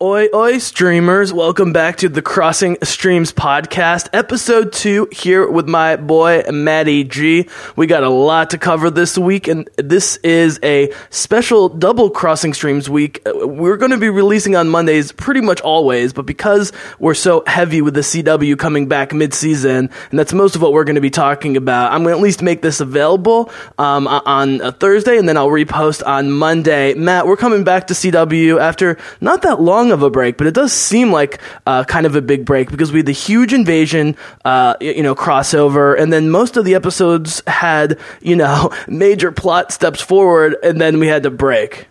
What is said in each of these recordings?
Oi, oi, streamers. Welcome back to the Crossing Streams podcast, episode two, here with my boy, Matty G. We got a lot to cover this week, and this is a special double Crossing Streams week. Uh, We're going to be releasing on Mondays pretty much always, but because we're so heavy with the CW coming back mid season, and that's most of what we're going to be talking about, I'm going to at least make this available um, on a Thursday, and then I'll repost on Monday. Matt, we're coming back to CW after not that long of a break, but it does seem like uh, kind of a big break because we had the huge invasion, uh, you know, crossover, and then most of the episodes had, you know, major plot steps forward, and then we had to break.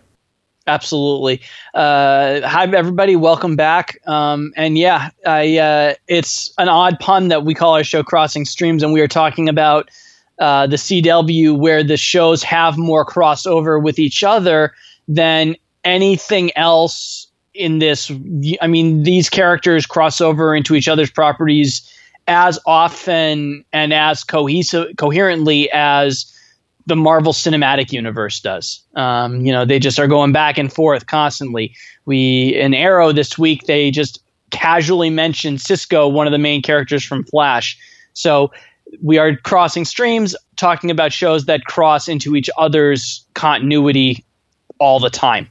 Absolutely. Uh, hi, everybody. Welcome back. Um, and yeah, I, uh, it's an odd pun that we call our show Crossing Streams, and we are talking about uh, the CW where the shows have more crossover with each other than anything else in this. I mean, these characters cross over into each other's properties as often and as cohesive, coherently as the Marvel Cinematic Universe does. Um, you know, they just are going back and forth constantly. We in Arrow this week they just casually mentioned Cisco, one of the main characters from Flash. So we are crossing streams, talking about shows that cross into each other's continuity all the time.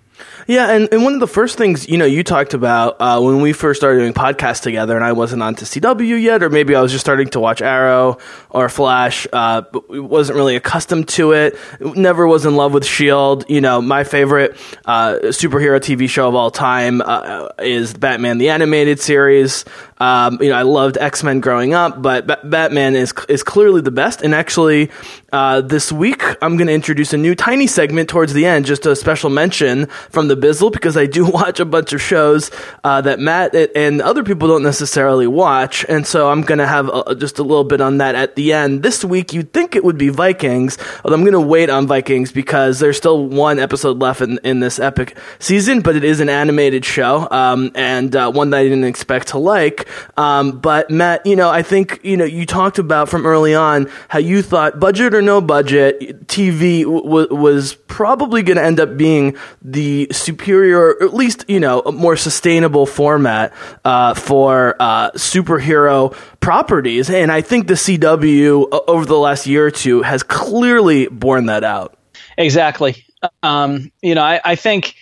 Yeah, and, and one of the first things you know you talked about uh, when we first started doing podcasts together, and I wasn't on to CW yet, or maybe I was just starting to watch Arrow or Flash, uh, but wasn't really accustomed to it. Never was in love with Shield. You know, my favorite uh, superhero TV show of all time uh, is Batman the animated series. Um, you know, I loved X Men growing up, but ba- Batman is is clearly the best. And actually, uh, this week I'm going to introduce a new tiny segment towards the end, just a special mention from the Bizzle because I do watch a bunch of shows uh, that Matt and other people don't necessarily watch, and so I'm going to have a, just a little bit on that at the end. This week, you'd think it would be Vikings, I'm going to wait on Vikings because there's still one episode left in, in this epic season, but it is an animated show um, and uh, one that I didn't expect to like. Um, but Matt, you know, I think you know you talked about from early on how you thought budget or no budget, TV w- was probably going to end up being the superior, or at least you know, a more sustainable format uh, for uh, superhero properties, and I think the CW o- over the last year or two has clearly borne that out. Exactly. Um, you know, I, I think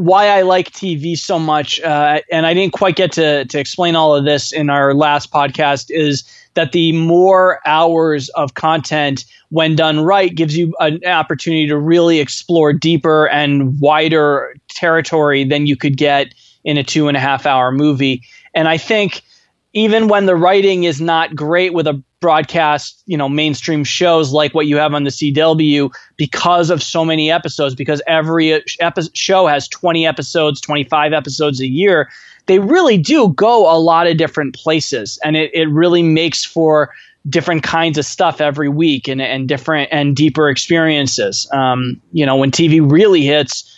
why I like TV so much, uh, and I didn't quite get to, to explain all of this in our last podcast, is that the more hours of content, when done right, gives you an opportunity to really explore deeper and wider territory than you could get in a two and a half hour movie. And I think even when the writing is not great with a broadcast, you know, mainstream shows like what you have on the CW, because of so many episodes, because every epi- show has 20 episodes, 25 episodes a year, they really do go a lot of different places. And it, it really makes for different kinds of stuff every week and, and different and deeper experiences. Um, you know, when TV really hits,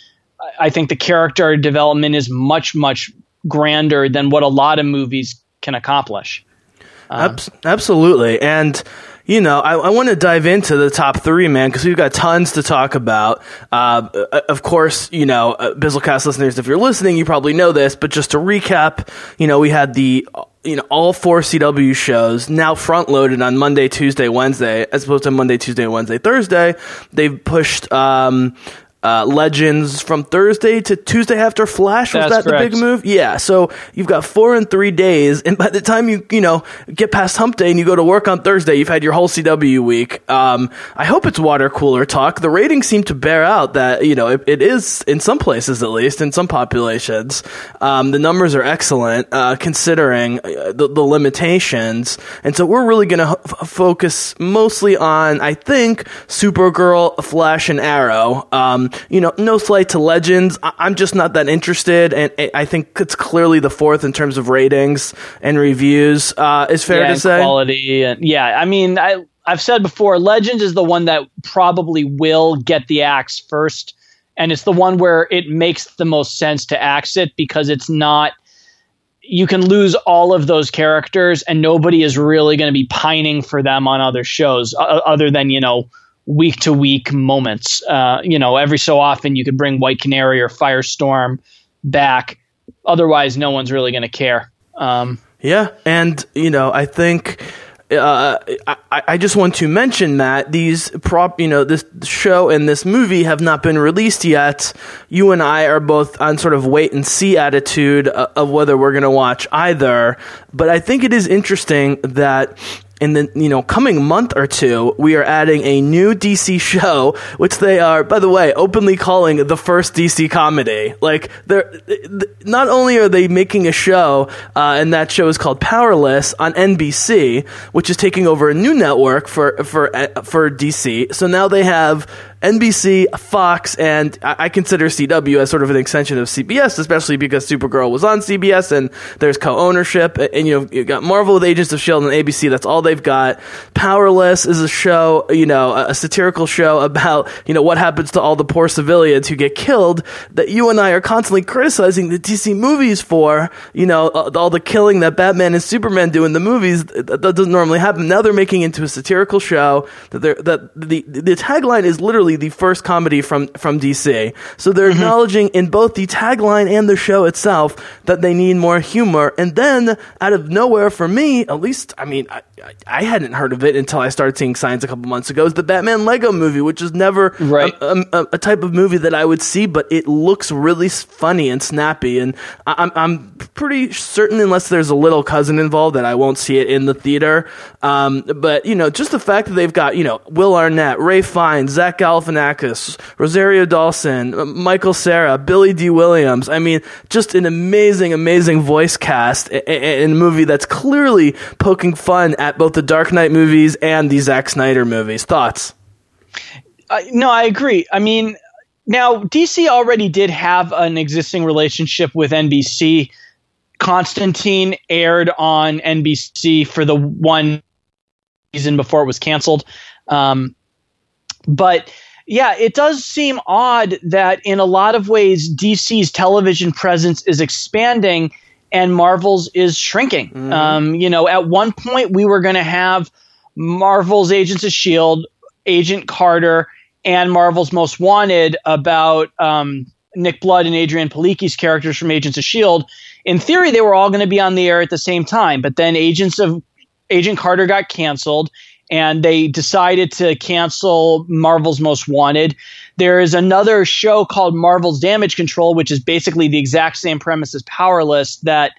I think the character development is much, much grander than what a lot of movies can accomplish. Um, Abs- absolutely. And, you know, I, I want to dive into the top three, man, because we've got tons to talk about. Uh, of course, you know, uh, Bizzlecast listeners, if you're listening, you probably know this, but just to recap, you know, we had the you know all four CW shows now front loaded on Monday, Tuesday, Wednesday, as opposed to Monday, Tuesday, Wednesday, Thursday. They've pushed um, uh, Legends from Thursday to Tuesday after Flash. Was That's that correct. the big move? Yeah. So you've got four and three days, and by the time you you know get past Hump Day and you go to work on Thursday, you've had your whole CW week. Um, I hope it's water cooler talk. The ratings seem to bear out that you know it, it is in some places at least in some populations. Um, the numbers are excellent uh, considering uh, the, the limitations, and so we're really going to f- focus mostly on I think Supergirl, Flash, and Arrow. Um, you know, no slight to Legends. I- I'm just not that interested, and I- think it's clearly the fourth in terms of ratings and reviews. Uh, is fair yeah, to say. quality and yeah i mean i i've said before legends is the one that probably will get the axe first and it's the one where it makes the most sense to axe it because it's not you can lose all of those characters and nobody is really going to be pining for them on other shows uh, other than you know week to week moments uh, you know every so often you could bring white canary or firestorm back otherwise, no one's really going to care. Um, yeah, and you know, I think uh, I, I, just want to mention that these prop, you know, this show and this movie have not been released yet. You and I are both on sort of wait and see attitude uh, of whether we're going to watch either. But I think it is interesting that in the you know coming month or two, we are adding a new DC show, which they are, by the way, openly calling the first DC comedy. Like they're not only are they making a show, uh, and that show is called Powerless on NBC, which is taking over a new network for for uh, for DC. So now they have NBC, Fox, and I, consider CW as sort of an extension of CBS, especially because Supergirl was on CBS and there's co-ownership. And, and you know, you got Marvel with Agents of Shield and ABC. That's all they've got. Powerless is a show, you know, a, a satirical show about you know what happens to all the poor civilians who get killed. That you and I are constantly criticizing the DC movies for. You know, uh, all the killing that Batman and Superman do in the movies that, that doesn't normally happen. Now they're making it into a satirical show that they're that the the tagline is literally the first comedy from from DC. So they're mm-hmm. acknowledging in both the tagline and the show itself that they need more humor. And then out of nowhere for me, at least, I mean, I, I hadn't heard of it until I started seeing signs a couple months ago. Is the Batman Lego movie, which is never right. a, a, a, type of movie that I would see, but it looks really funny and snappy. And I'm I'm pretty certain, unless there's a little cousin involved, that I won't see it in the theater. Um, but you know, just the fact that they've got you know Will Arnett, Ralph Fiennes, Zach Galifianakis, Rosario Dawson, Michael Cera, Billy Dee Williams. I mean, just an amazing, amazing voice cast in a movie that's clearly poking fun at both the Dark Knight movies and the Zack Snyder movies. Thoughts? Uh, no, I agree. I mean, now DC already did have an existing relationship with NBC. Constantine aired on NBC for the one season before it was canceled. Um, but yeah, it does seem odd that in a lot of ways DC's television presence is expanding and Marvel's is shrinking. Mm-hmm. Um, you know, at one point we were going to have Marvel's Agents of Shield, Agent Carter, and Marvel's Most Wanted about um, Nick Blood and Adrian Palicki's characters from Agents of Shield. In theory, they were all going to be on the air at the same time, but then Agents of Agent Carter got canceled and they decided to cancel Marvel's Most Wanted. There is another show called Marvel's Damage Control, which is basically the exact same premise as Powerless that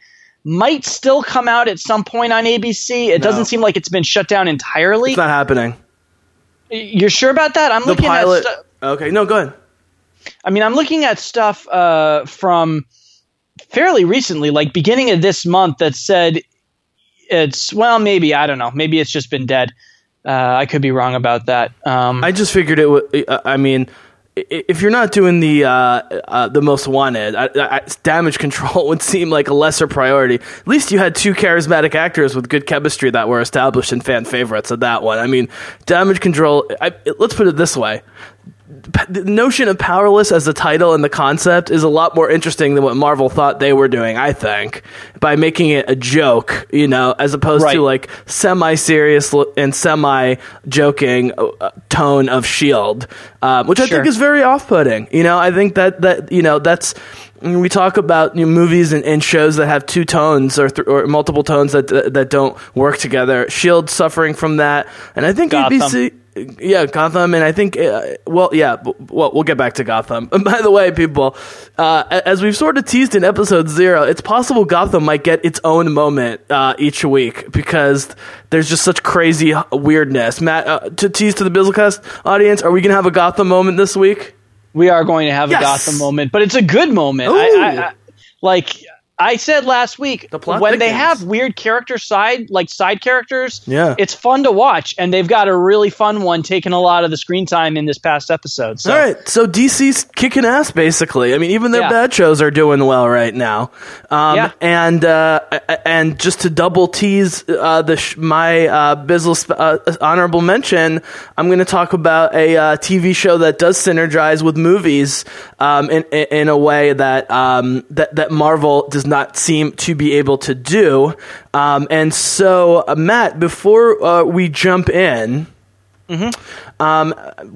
might still come out at some point on ABC. It no. doesn't seem like it's been shut down entirely. It's not happening. You're sure about that? I'm the looking pilot, at Okay, no, go ahead. I mean, I'm looking at stuff uh, from fairly recently, like beginning of this month, that said it's well, maybe I don't know, maybe it's just been dead. Uh, I could be wrong about that. Um, I just figured it would. I mean, if you're not doing the uh, uh, the most wanted, I, I, damage control would seem like a lesser priority. At least you had two charismatic actors with good chemistry that were established and fan favorites of that one. I mean, damage control. I, let's put it this way: the notion of powerless as the title and the concept is a lot more interesting than what Marvel thought they were doing. I think by making it a joke, you know, as opposed right. to like semi-serious and semi-joking uh, tone of Shield, uh, which I think is very off-putting. You know, I think that that you know that's we talk about you know, movies and, and, shows that have two tones or, th- or multiple tones that that don't work together. Shield suffering from that, and I think Gotham. ABC yeah, Gotham, and I think, uh, well, yeah, well, we'll get back to Gotham. And by the way, people, uh, as we've sort of teased in episode zero, it's possible Gotham might get its own moment uh, each week because there's just such crazy weirdness. Matt, uh, to tease to the Bizzlecast audience, are we gonna have a Gotham moment this week? We are going to have yes! a Gotham moment, but it's a good moment. I, I, I, like I said last week the when thickens. they have weird character side like side characters, yeah, it's fun to watch, and they've got a really fun one taking a lot of the screen time in this past episode. So. All right, so DC's kicking ass basically. I mean, even their yeah. bad shows are doing well right now. Um, yeah. and uh, and just to double tease uh, the sh- my uh, Bizzle uh, honorable mention, I'm going to talk about a uh, TV show that does synergize with movies um, in, in a way that um, that that Marvel does not seem to be able to do. Um, and so, uh, Matt, before uh, we jump in. Mm-hmm. Um,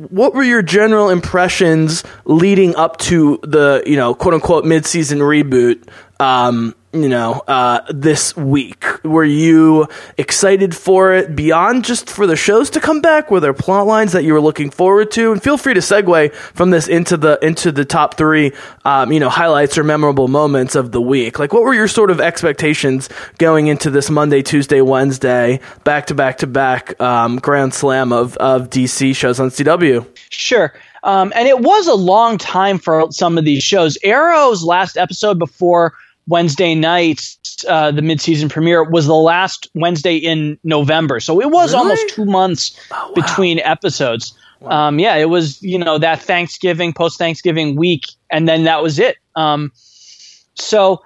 what were your general impressions leading up to the you know quote unquote mid season reboot um, you know, uh, this week? Were you excited for it beyond just for the shows to come back? Were there plot lines that you were looking forward to? And feel free to segue from this into the into the top three, um, you know, highlights or memorable moments of the week. Like, what were your sort of expectations going into this Monday, Tuesday, Wednesday, back to back to back um, Grand Slam of of DC shows on CW? Sure. Um, and it was a long time for some of these shows. Arrow's last episode before Wednesday night, uh, the midseason premiere, was the last Wednesday in November. So it was Really? almost two months Oh, wow. between episodes. Um, yeah, it was, you know, that Thanksgiving, post Thanksgiving week, and then that was it. Um, so,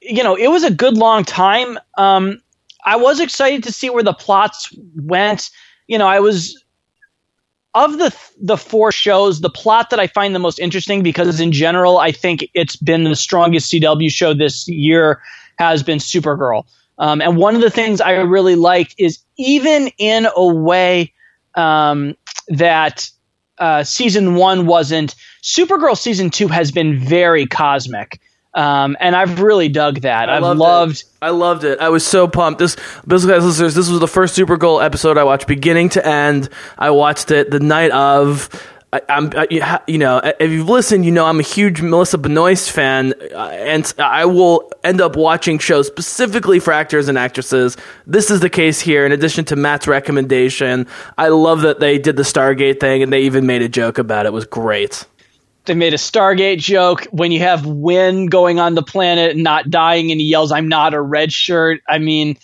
you know, it was a good long time. Um, I was excited to see where the plots went. You know, I was of the the four shows, the plot that I find the most interesting because in general, I think it's been the strongest CW show this year has been Supergirl. Um, and one of the things I really liked is even in a way um, that uh, season one wasn't, Supergirl season two has been very cosmic. Um, and I've really dug that. I loved it. loved. I loved it. I was so pumped. This, Bizzle guys, listeners, this was the first Supergirl episode I watched beginning to end. I watched it the night of. I, you you know, if you've listened, you know I'm a huge Melissa Benoist fan, uh, and I will end up watching shows specifically for actors and actresses. This is the case here. In addition to Matt's recommendation, I love that they did the Stargate thing, and they even made a joke about it. It was great. They made a Stargate joke when you have Winn going on the planet and not dying, and he yells, "I'm not a red shirt." I mean,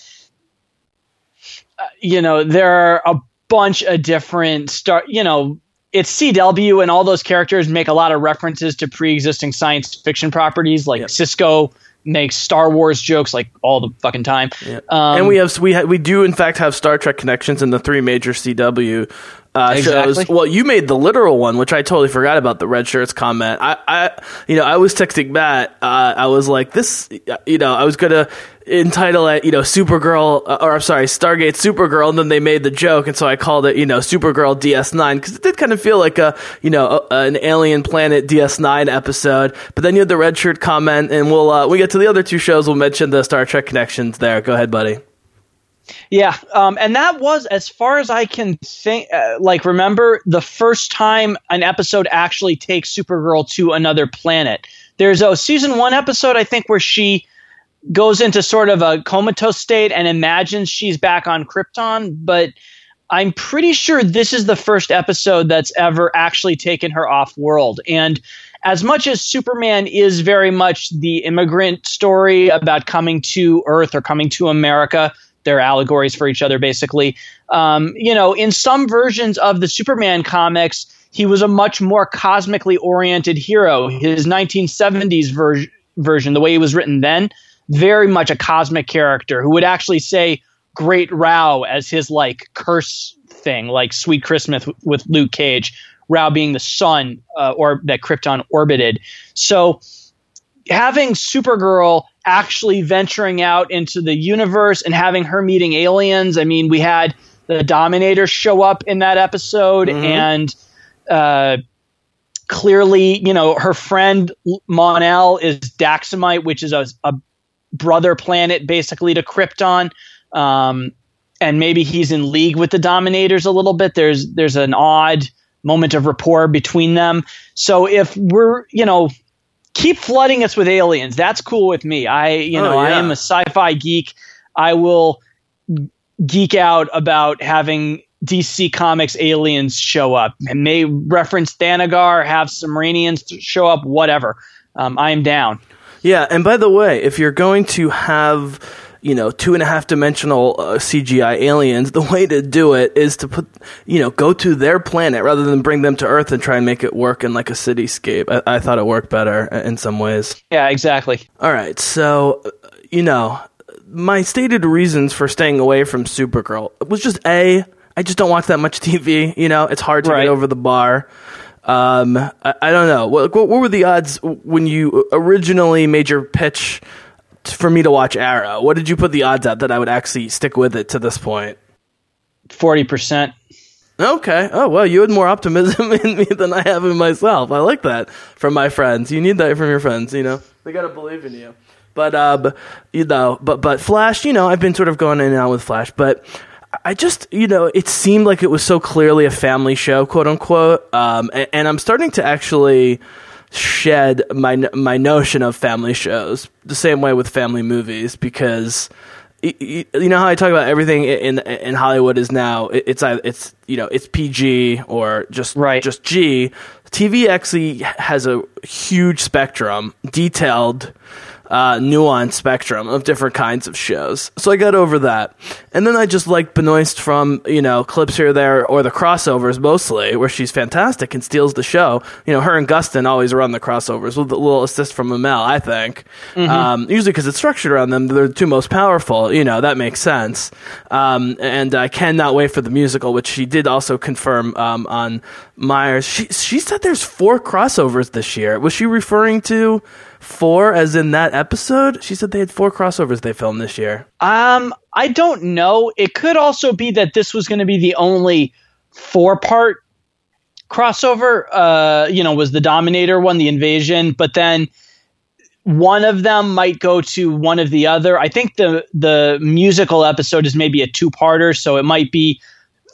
uh, you know, there are a bunch of different star. You know, it's CW, and all those characters make a lot of references to pre-existing science fiction properties. Like Yep. Cisco makes Star Wars jokes like all the fucking time. Um, and we have we ha- we do in fact have Star Trek connections in the three major CW uh, Exactly. shows. Well, you made the literal one, which I totally forgot about the red shirts comment. I, I you know, I was texting Matt. Uh, I was like, this, you know, I was gonna entitle it, you know, Supergirl, uh, or I'm sorry, Stargate Supergirl, and then they made the joke, and so I called it, you know, Supergirl DS9 because it did kind of feel like a, you know, a, an alien planet DS9 episode. But then you had the red shirt comment, and we'll uh, we get to the other two shows. We'll mention the Star Trek connections there. Go ahead, buddy. Yeah, um, and that was, as far as I can think, uh, like remember the first time an episode actually takes Supergirl to another planet. There's a season one episode, I think, where she goes into sort of a comatose state and imagines she's back on Krypton, but I'm pretty sure this is the first episode that's ever actually taken her off world. And as much as Superman is very much the immigrant story about coming to Earth or coming to America, they're allegories for each other, basically. Um, you know, in some versions of the Superman comics, he was a much more cosmically oriented hero. His 1970s ver- version, the way he was written then, very much a cosmic character who would actually say Great Rao as his like curse thing, like Sweet Christmas with, with Luke Cage. Rao being the sun uh, or that Krypton orbited. So having Supergirl actually venturing out into the universe and having her meeting aliens. I mean, we had the Dominator show up in that episode, and uh, clearly, you know, her friend Mon-El is Daxamite, which is a, a brother planet basically to Krypton. Um, and maybe he's in league with the Dominators a little bit. There's there's an odd moment of rapport between them. So if we're, you know, keep flooding us with aliens, that's cool with me. I, you Oh, know, I am a sci-fi geek. I will geek out about having DC Comics aliens show up and may reference Thanagar, have Sumerians show up, whatever. Um, I am down. Yeah, and by the way, if you're going to have you know two and a half dimensional uh, CGI aliens, the way to do it is to put you know go to their planet rather than bring them to Earth and try and make it work in like a cityscape. I, I thought it worked better in some ways. Yeah, exactly. All right, so uh, you know my stated reasons for staying away from Supergirl was just a I just don't watch that much TV. You know, it's hard to Right. get over the bar. Um, I, I don't know. What, what were the odds when you originally made your pitch for me to watch Arrow? What did you put the odds at that I would actually stick with it to this point? Forty percent. Okay. Oh well, you had more optimism in me than I have in myself. I like that from my friends. You need that from your friends. You know, they gotta believe in you. But uh, but, you know, but but Flash, you know, I've been sort of going in and out with Flash, but I just, you know, it seemed like it was so clearly a family show, quote unquote. Um, and, and I'm starting to actually shed my my notion of family shows the same way with family movies because you know how I talk about everything in in Hollywood is now it's it's you know it's PG or just right. just G. TV actually has a huge spectrum, detailed uh, nuanced spectrum of different kinds of shows. So I got over that. And then I just like Benoist from, you know, clips here, there, or the crossovers mostly, where she's fantastic and steals the show. You know, her and Gustin always run the crossovers with a little assist from Amell, I think. Mm-hmm. Um, usually because it's structured around them, they're the two most powerful. You know, that makes sense. Um, and I cannot wait for the musical, which she did also confirm um, on Meyers. She, she said there's four crossovers this year. Was she referring to four as in that episode? She said they had four crossovers they filmed this year. Um, I don't know. It could also be that this was going to be the only four part crossover. Uh, you know, was the Dominator one, the Invasion, but then one of them might go to one of the other. I think the the musical episode is maybe a two parter, so it might be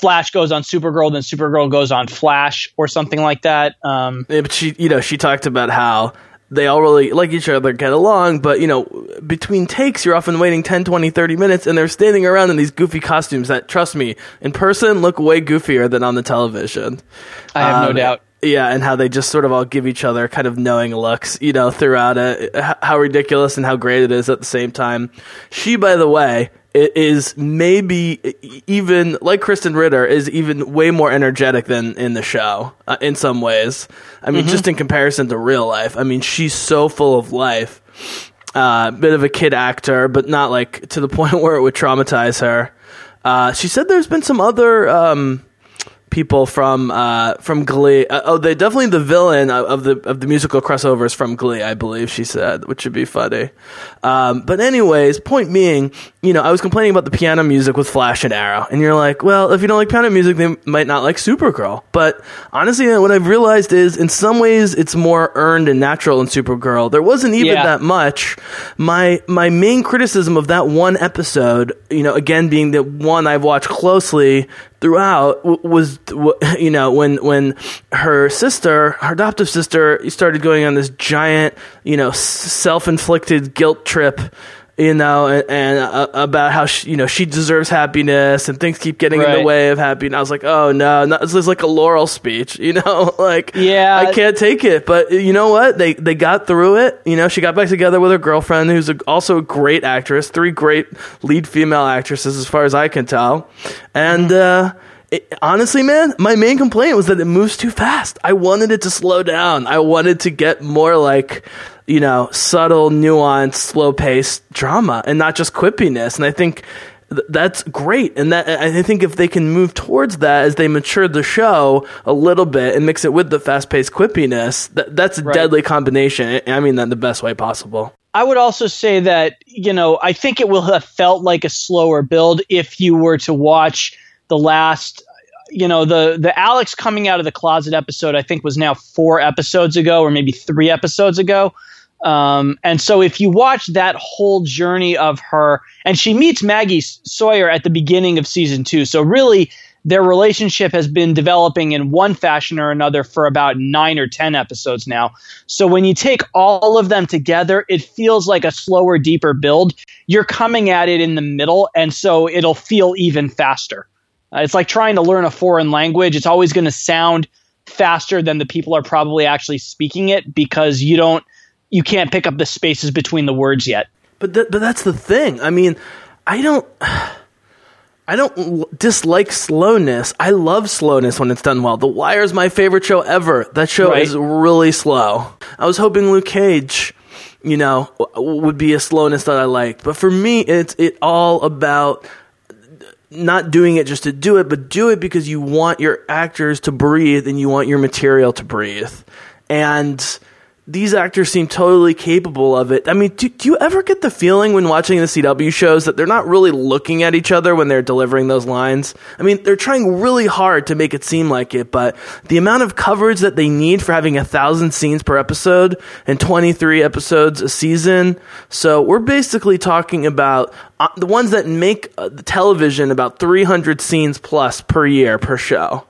Flash goes on Supergirl, then Supergirl goes on Flash, or something like that. Um, yeah, but she, you know, she talked about how they all really like each other, get along, but you know, between takes, you're often waiting 10, 20, 30 minutes, and they're standing around in these goofy costumes that, trust me, in person look way goofier than on the television. I have um, no doubt. Yeah, and how they just sort of all give each other kind of knowing looks, you know, throughout it. How ridiculous and how great it is at the same time. She, by the way, is maybe even like Krysten Ritter is even way more energetic than in the show uh, in some ways. I mean, mm-hmm. just in comparison to real life. I mean, she's so full of life. A uh, bit of a kid actor, but not like to the point where it would traumatize her. Uh, she said there's been some other um, people from uh, from Glee. Uh, oh, they definitely the villain of the of the musical crossovers from Glee, I believe she said, which would be funny. Um, but anyways, point being, you know, I was complaining about the piano music with Flash and Arrow, and you're like, well, if you don't like piano music, they might not like Supergirl. But honestly, what I've realized is, in some ways, it's more earned and natural in Supergirl. There wasn't even yeah. that much. My my main criticism of that one episode, you know, again being the one I've watched closely throughout was you know when when her sister her adoptive sister started going on this giant you know self-inflicted guilt trip you know, and, and uh, about how she, you know she deserves happiness, and things keep getting right. in the way of happiness. I was like, oh no, not, this is like a Laurel speech, you know, like yeah, I can't take it. But you know what? They they got through it. You know, she got back together with her girlfriend, who's a, also a great actress. Three great lead female actresses, as far as I can tell, and. uh it, honestly, man, my main complaint was that it moves too fast. I wanted it to slow down. I wanted to get more like you know, subtle, nuanced, slow paced drama and not just quippiness. And I think th- that's great. And that I think if they can move towards that as they mature the show a little bit and mix it with the fast paced quippiness, that, that's a right. deadly combination. I mean that in the best way possible. I would also say that, you know, I think it will have felt like a slower build if you were to watch the last you know the the Alex coming out of the closet episode I think was now 4 episodes ago or maybe 3 episodes ago um, and so if you watch that whole journey of her, and she meets Maggie Sawyer at the beginning of season two. So really, their relationship has been developing in one fashion or another for about nine or 10 episodes now. So when you take all of them together, it feels like a slower, deeper build. You're coming at it in the middle, and so it'll feel even faster. Uh, it's like trying to learn a foreign language. It's always going to sound faster than the people are probably actually speaking it because you don't – you can't pick up the spaces between the words yet. But th- but that's the thing. I mean, I don't I don't dislike slowness. I love slowness when it's done well. The Wire is my favorite show ever. That show right. is really slow. I was hoping Luke Cage, you know, would be a slowness that I liked. But for me, it's it all about not doing it just to do it, but do it because you want your actors to breathe and you want your material to breathe. And these actors seem totally capable of it. I mean, do, do, you ever get the feeling when watching the CW shows that they're not really looking at each other when they're delivering those lines? I mean, they're trying really hard to make it seem like it, but the amount of coverage that they need for having a thousand scenes per episode and 23 episodes a season. So we're basically talking about uh, the ones that make uh, the television about 300 scenes plus per year per show.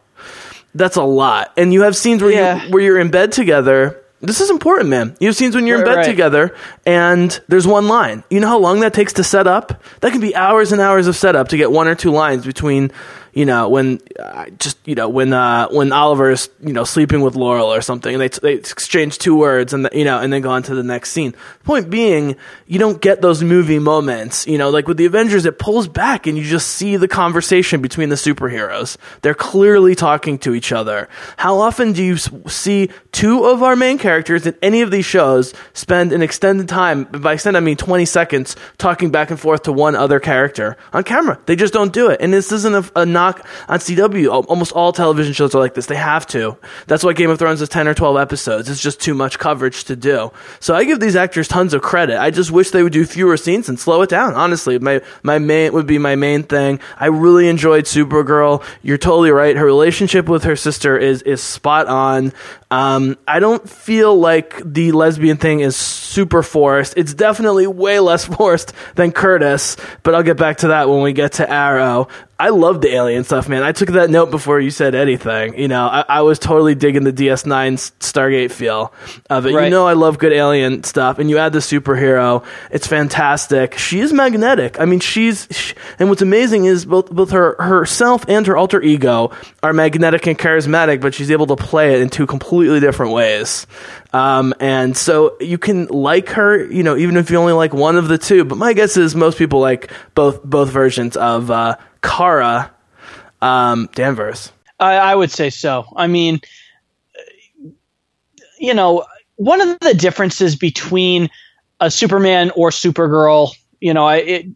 That's a lot. And you have scenes where, yeah. you, where you're in bed together this is important, man. You have scenes when you're in bed right. together and there's one line. You know how long that takes to set up? That can be hours and hours of setup to get one or two lines between you know, when uh, just you know when uh, when Oliver's you know sleeping with Laurel or something, and they they exchange two words and the, you know and then go on to the next scene. Point being, you don't get those movie moments. You know, like with the Avengers, it pulls back and you just see the conversation between the superheroes. They're clearly talking to each other. How often do you see two of our main characters in any of these shows spend an extended time? By extend, I mean twenty seconds talking back and forth to one other character on camera. They just don't do it, and this isn't a, a knock on CW. Almost all television shows are like this. They have to. That's why Game of Thrones is 10 or 12 episodes. It's just too much coverage to do. So I give these actors tons of credit. I just wish they would do fewer scenes and slow it down. Honestly, my, my main would be my main thing. I really enjoyed Supergirl. You're totally right. Her relationship with her sister is, is spot on. Um, I don't feel like the lesbian thing is super forced. It's definitely way less forced than Curtis, but I'll get back to that when we get to Arrow. I love the alien stuff, man. I took that note before you said anything. You know, I, I was totally digging the DS9 Stargate feel of it. Right. You know, I love good alien stuff, and you add the superhero. It's fantastic. She is magnetic. I mean, she's, she, and what's amazing is both both her herself and her alter ego are magnetic and charismatic, but she's able to play it in two completely different ways. Um, and so you can like her, you know, even if you only like one of the two. But my guess is most people like both both versions of uh, Kara um, Danvers. I, I would say so. I mean, you know, one of the differences between a Superman or Supergirl, you know, it,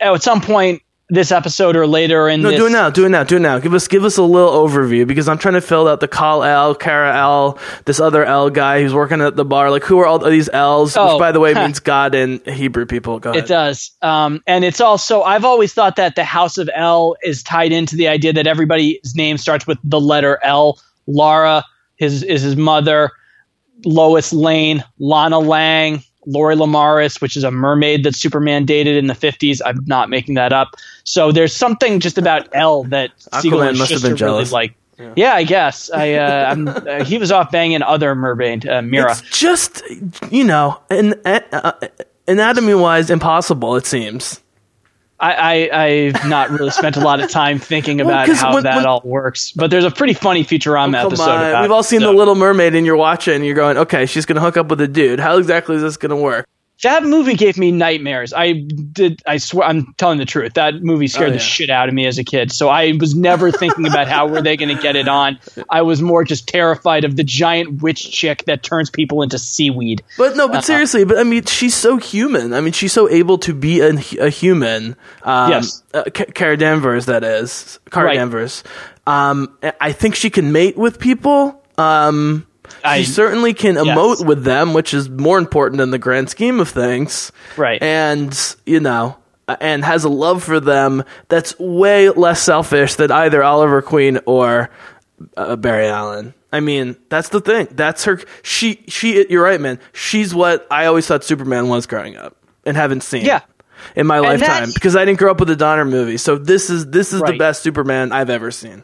at some point this episode or later in no, this. do it now, do it now, do it now. Give us give us a little overview because I'm trying to fill out the Kal-El, Kara El, this other L guy who's working at the bar. Like who are all these L's? Oh, which by the way means God in Hebrew people. Go ahead. It does. Um, and it's also I've always thought that the House of El is tied into the idea that everybody's name starts with the letter L. Lara his is his mother, Lois Lane, Lana Lang, Lori Lemaris, which is a mermaid that Superman dated in the 50s. I'm not making that up. So there's something just about L that Aquaman must have been jealous. Really like, yeah. yeah. I guess. I uh, uh, he was off banging other mermaid uh, Mera. It's just you know, an, uh, anatomy wise, impossible. It seems. I, I have not really spent a lot of time thinking about well, how when, that when, all works, but there's a pretty funny Futurama oh, episode. About We've all seen so. the Little Mermaid, and you're watching, and you're going, "Okay, she's gonna hook up with a dude. How exactly is this gonna work?" That movie gave me nightmares. I did. I swear, I'm telling the truth. That movie scared oh, yeah. the shit out of me as a kid. So I was never thinking about how were they going to get it on. I was more just terrified of the giant witch chick that turns people into seaweed. But no, but uh, seriously, but I mean, she's so human. I mean, she's so able to be a, a human. Um, yes, uh, Kara Danvers, that is Kara right. Danvers. Um, I think she can mate with people. Um, I, she certainly can emote yes. with them, which is more important in the grand scheme of things. Right. And, you know, and has a love for them that's way less selfish than either Oliver Queen or uh, Barry Allen. I mean, that's the thing. That's her. She, she, you're right, man. She's what I always thought Superman was growing up and haven't seen. Yeah. In my and lifetime, because I didn't grow up with the Donner movie, so this is this is right. the best Superman I've ever seen.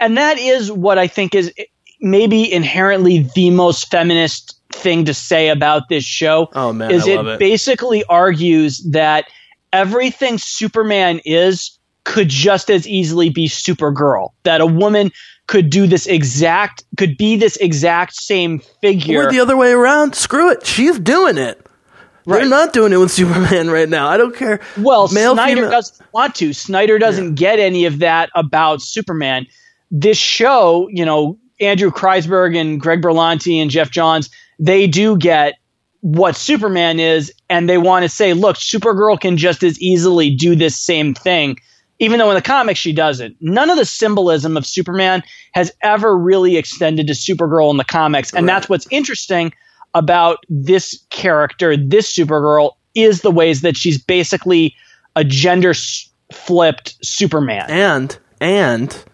And that is what I think is maybe inherently the most feminist thing to say about this show. Oh man, is it, it basically argues that everything Superman is could just as easily be Supergirl. That a woman could do this exact could be this exact same figure. Or the other way around. Screw it. She's doing it. Right. They're not doing it with Superman right now. I don't care. Well, Male, Snyder female. doesn't want to. Snyder doesn't yeah. get any of that about Superman. This show, you know, Andrew Kreisberg and Greg Berlanti and Geoff Johns, they do get what Superman is, and they want to say, look, Supergirl can just as easily do this same thing, even though in the comics she doesn't. None of the symbolism of Superman has ever really extended to Supergirl in the comics, and right. that's what's interesting about this character, this Supergirl, is the ways that she's basically a gender flipped Superman. And and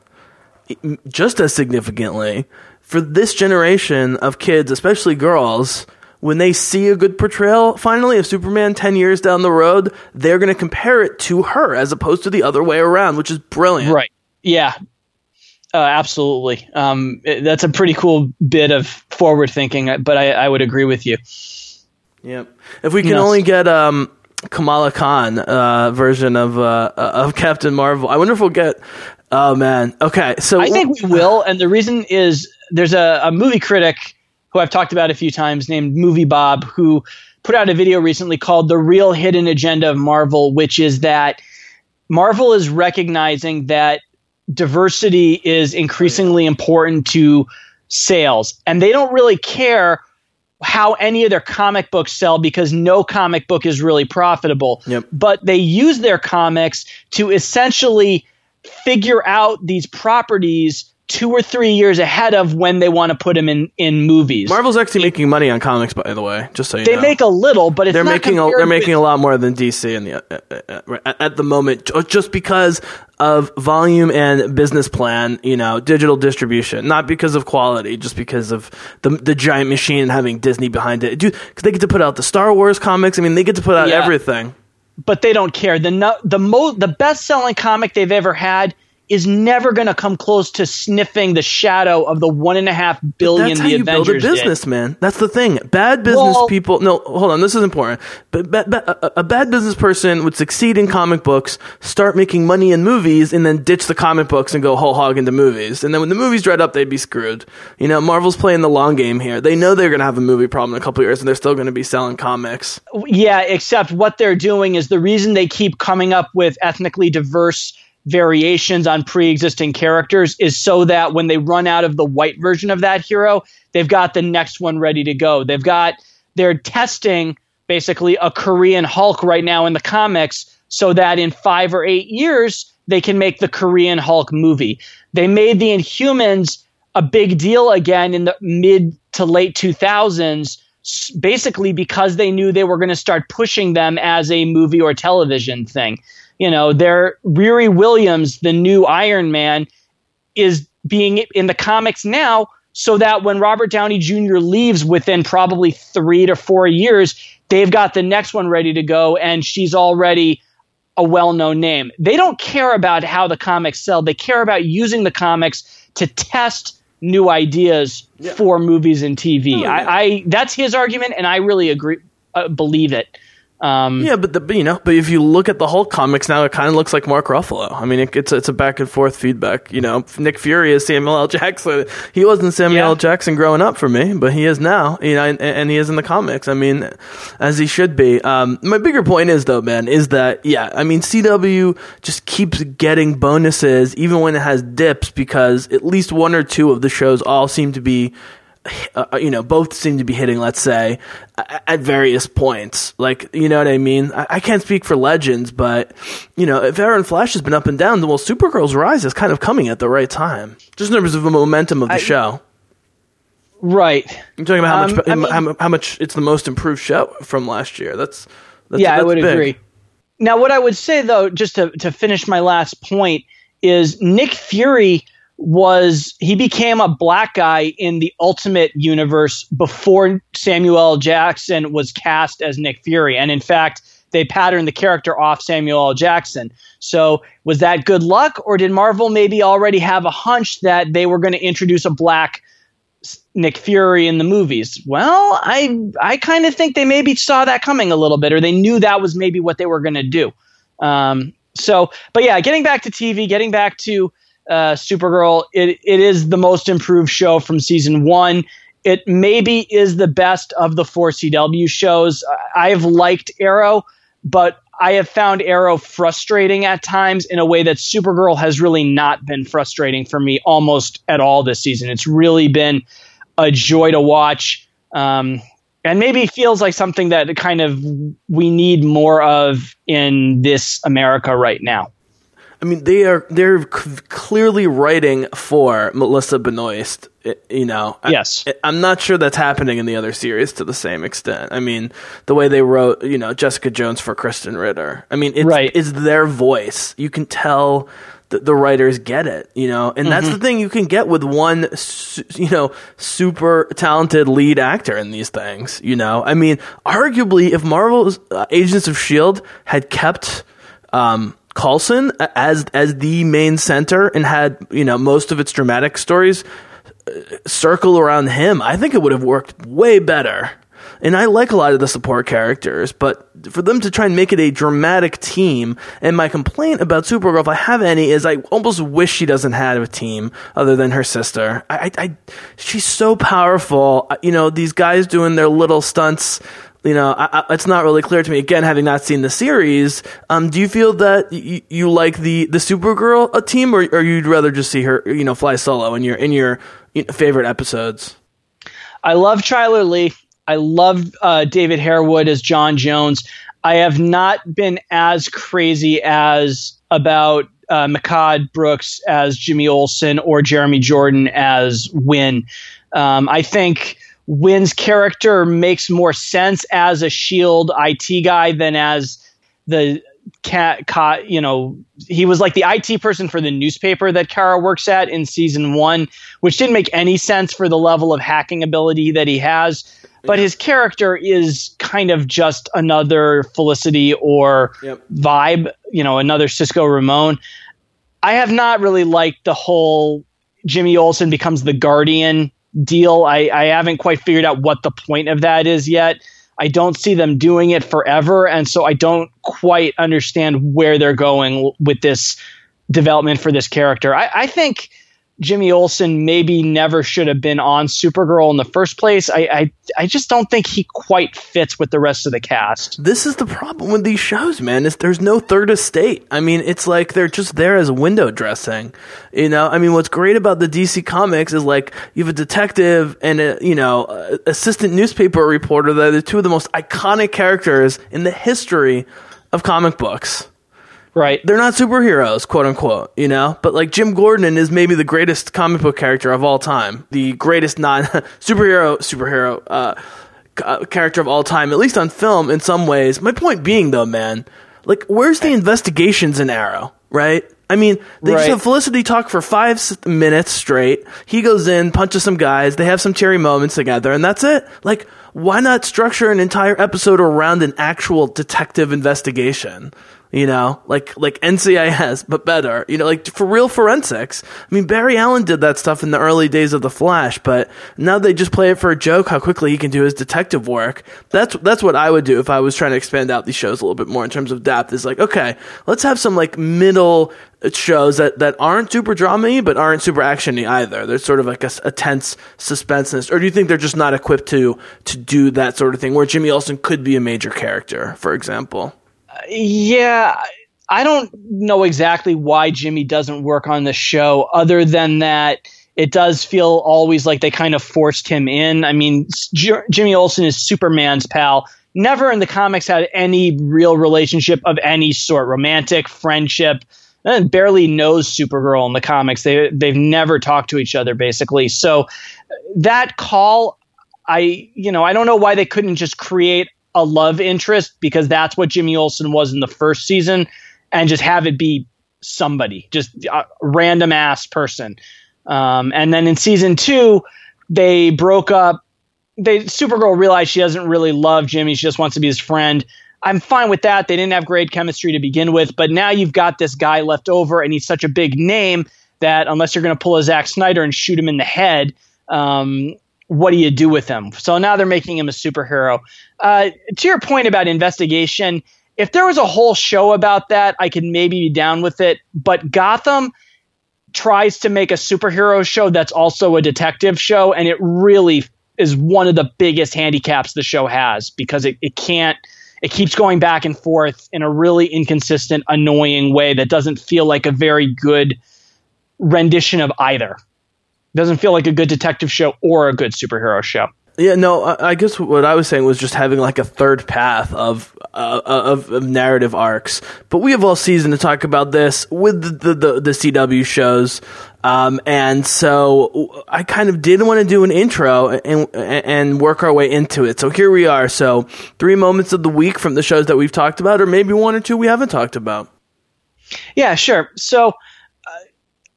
just as significantly, for this generation of kids, especially girls, when they see a good portrayal finally of Superman 10 years down the road, they're going to compare it to her as opposed to the other way around, which is brilliant. Right. Yeah. Uh, absolutely. Um, it, that's a pretty cool bit of forward thinking, but I, I would agree with you. Yep. If we can yes. only get um, Kamala Khan uh, version of uh, of Captain Marvel, I wonder if we'll get. Oh man. Okay. So I think we will, and the reason is there's a, a movie critic who I've talked about a few times, named Movie Bob, who put out a video recently called The Real Hidden Agenda of Marvel, which is that Marvel is recognizing that diversity is increasingly important to sales. And they don't really care how any of their comic books sell because no comic book is really profitable. Yep. But they use their comics to essentially figure out these properties two or three years ahead of when they want to put them in in movies. Marvel's actually making money on comics, by the way. Just so you they know. make a little, but they're making a, they're making a lot more than DC in the uh, uh, uh, at the moment, just because of volume and business plan. You know, digital distribution, not because of quality, just because of the the giant machine and having Disney behind it. Dude, because they get to put out the Star Wars comics. I mean, they get to put out yeah. everything. But they don't care. the the mo- the best selling comic they've ever had is never going to come close to sniffing the shadow of the one and a half billion That's the how you Avengers build a business, did. man. That's the thing. Bad business well, people. No, hold on. This is important. But a, a bad business person would succeed in comic books, start making money in movies, and then ditch the comic books and go whole hog into movies. And then when the movies dried up, they'd be screwed. You know, Marvel's playing the long game here. They know they're going to have a movie problem in a couple years, and they're still going to be selling comics. Yeah, except what they're doing is the reason they keep coming up with ethnically diverse variations on pre-existing characters is so that when they run out of the white version of that hero, they've got the next one ready to go. They've got they're testing basically a Korean Hulk right now in the comics so that in 5 or 8 years they can make the Korean Hulk movie. They made the Inhumans a big deal again in the mid to late 2000s basically because they knew they were going to start pushing them as a movie or television thing you know, their Riri Williams, the new Iron Man, is being in the comics now so that when Robert Downey Jr. leaves within probably three to four years, they've got the next one ready to go, and she's already a well known name. They don't care about how the comics sell, they care about using the comics to test new ideas yeah. for movies and TV. Oh, yeah. I, I, that's his argument, and I really agree, uh, believe it. Um, yeah, but, the, you know, but if you look at the Hulk comics now, it kind of looks like Mark Ruffalo. I mean, it, it's a, it's a back and forth feedback. You know, Nick Fury is Samuel L. Jackson. He wasn't Samuel yeah. L. Jackson growing up for me, but he is now. You know, and, and, he is in the comics. I mean, as he should be. Um, my bigger point is though, man, is that yeah, I mean, CW just keeps getting bonuses even when it has dips because at least one or two of the shows all seem to be uh, you know, both seem to be hitting, let's say, at various points. Like, you know what I mean? I, I, can't speak for Legends, but, you know, if Arrow and Flash has been up and down, then, well, Supergirl's Rise is kind of coming at the right time. Just in terms of the momentum of the I, show. Right. I'm talking about how much, um, I mean, how, how, much it's the most improved show from last year. That's, that's yeah, that's I would big. agree. Now, what I would say, though, just to, to finish my last point, is Nick Fury was he became a black guy in the Ultimate universe before Samuel L. Jackson was cast as Nick Fury, and in fact, they patterned the character off Samuel L. Jackson. So was that good luck, or did Marvel maybe already have a hunch that they were going to introduce a black Nick Fury in the movies? Well, I I kind of think they maybe saw that coming a little bit, or they knew that was maybe what they were going to do. Um, so, but yeah, getting back to TV, getting back to uh, Supergirl. It it is the most improved show from season one. It maybe is the best of the four CW shows. I've liked Arrow, but I have found Arrow frustrating at times in a way that Supergirl has really not been frustrating for me almost at all this season. It's really been a joy to watch. Um, and maybe feels like something that kind of we need more of in this America right now. I mean, they are they're c- clearly writing for Melissa Benoist. You know, yes, I, am not sure that's happening in the other series to the same extent. I mean, the way they wrote, you know, Jessica Jones for Krysten Ritter. I mean, it's, right. it's their voice. You can tell the, the writers get it, you know, and mm-hmm. that's the thing you can get with one, you know, super talented lead actor in these things, you know. I mean, arguably, if Marvel's uh, Agents of Shield had kept um, Coulson as as the main center and had you know most of its dramatic stories uh, circle around him, I think it would have worked way better. And I like a lot of the support characters, but for them to try and make it a dramatic team, and my complaint about Supergirl, if I have any, is I almost wish she doesn't have a team other than her sister. I, I, I she's so powerful. You know, these guys doing their little stunts you know, I, I, it's not really clear to me. Again, having not seen the series, um, do you feel that y- you like the the Supergirl a uh, team, or, or you'd rather just see her, you know, fly solo in your in your favorite episodes? I love Chyler Lee. I love uh, David Harewood as J'onn J'onzz. I have not been as crazy as about uh, Mehcad Brooks as Jimmy Olsen or Jeremy Jordan as Winn. Um, I think Winn's character makes more sense as a Shield IT guy than as the cat, cat you know he was like the IT person for the newspaper that Kara works at in season 1 which didn't make any sense for the level of hacking ability that he has but his character is kind of just another Felicity or yep. vibe, you know, another Cisco Ramon. I have not really liked the whole Jimmy Olsen becomes the guardian deal. I, I haven't quite figured out what the point of that is yet. I don't see them doing it forever, and so I don't quite understand where they're going with this development for this character. I, I think Jimmy Olsen maybe never should have been on Supergirl in the first place. I, I I just don't think he quite fits with the rest of the cast. This is the problem with these shows, man. Is there's no third estate. I mean, it's like they're just there as window dressing. You know, I mean, what's great about the DC comics is like you have a detective and a you know a assistant newspaper reporter that are two of the most iconic characters in the history of comic books Right. They're not superheroes, quote unquote, you know? But like Jim Gordon is maybe the greatest comic book character of all time. The greatest non superhero, superhero, uh, uh, character of all time, at least on film in some ways. My point being though, man, like where's the investigations in Arrow, right? I mean, they right. just have Felicity talk for five minutes straight. He goes in, punches some guys, they have some cherry moments together, and that's it. Like, why not structure an entire episode around an actual detective investigation? You know, like like NCIS, but better. You know, like for real forensics. I mean, Barry Allen did that stuff in the early days of the Flash, but now they just play it for a joke. How quickly he can do his detective work. That's that's what I would do if I was trying to expand out these shows a little bit more in terms of depth. Is like, okay, let's have some like middle shows that, that aren't super drama but aren't super actiony either. There's sort of like a, a tense suspenseness. Or do you think they're just not equipped to to do that sort of thing where Jimmy Olsen could be a major character, for example? Yeah, I don't know exactly why Jimmy doesn't work on the show, other than that it does feel always like they kind of forced him in. I mean, J- Jimmy Olsen is Superman's pal. Never in the comics had any real relationship of any sort, romantic, friendship, and barely knows Supergirl in the comics. They they've never talked to each other basically. So that call, I you know I don't know why they couldn't just create a love interest because that's what Jimmy Olsen was in the first season, and just have it be somebody, just a random ass person. Um, and then in season two, they broke up. They Supergirl realized she doesn't really love Jimmy; she just wants to be his friend. I'm fine with that. They didn't have great chemistry to begin with, but now you've got this guy left over, and he's such a big name that unless you're going to pull a Zack Snyder and shoot him in the head, um, what do you do with him? So now they're making him a superhero. Uh, to your point about investigation, if there was a whole show about that, I could maybe be down with it. But Gotham tries to make a superhero show that's also a detective show, and it really is one of the biggest handicaps the show has because it, it can't it keeps going back and forth in a really inconsistent, annoying way that doesn't feel like a very good rendition of either doesn't feel like a good detective show or a good superhero show. Yeah, no, I I guess what I was saying was just having like a third path of uh, of, of narrative arcs. But we have all season to talk about this with the the, the, the CW shows, um, and so I kind of did want to do an intro and and work our way into it. So here we are. So three moments of the week from the shows that we've talked about, or maybe one or two we haven't talked about. Yeah, sure. So, uh,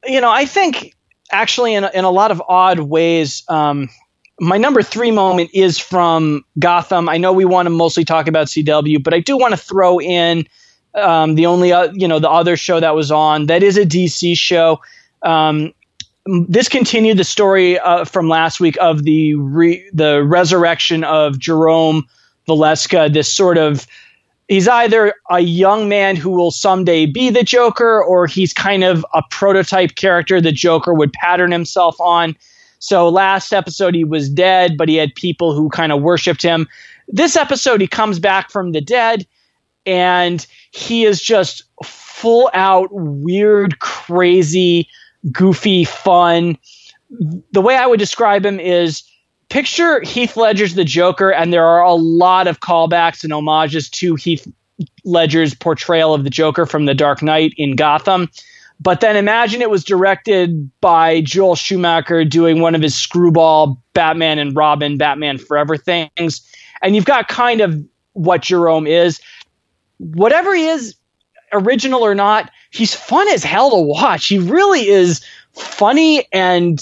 you know, I think actually in in a lot of odd ways. Um, my number three moment is from Gotham. I know we want to mostly talk about CW, but I do want to throw in um, the only uh, you know the other show that was on that is a DC show. Um, this continued the story uh, from last week of the re- the resurrection of Jerome Valeska. This sort of he's either a young man who will someday be the Joker, or he's kind of a prototype character the Joker would pattern himself on. So last episode he was dead, but he had people who kind of worshipped him. This episode he comes back from the dead and he is just full out weird, crazy, goofy fun. The way I would describe him is picture Heath Ledger's the Joker, and there are a lot of callbacks and homages to Heath Ledger's portrayal of the Joker from The Dark Knight in Gotham. But then imagine it was directed by Joel Schumacher doing one of his screwball Batman and Robin, Batman Forever things. And you've got kind of what Jerome is. Whatever he is, original or not, he's fun as hell to watch. He really is funny and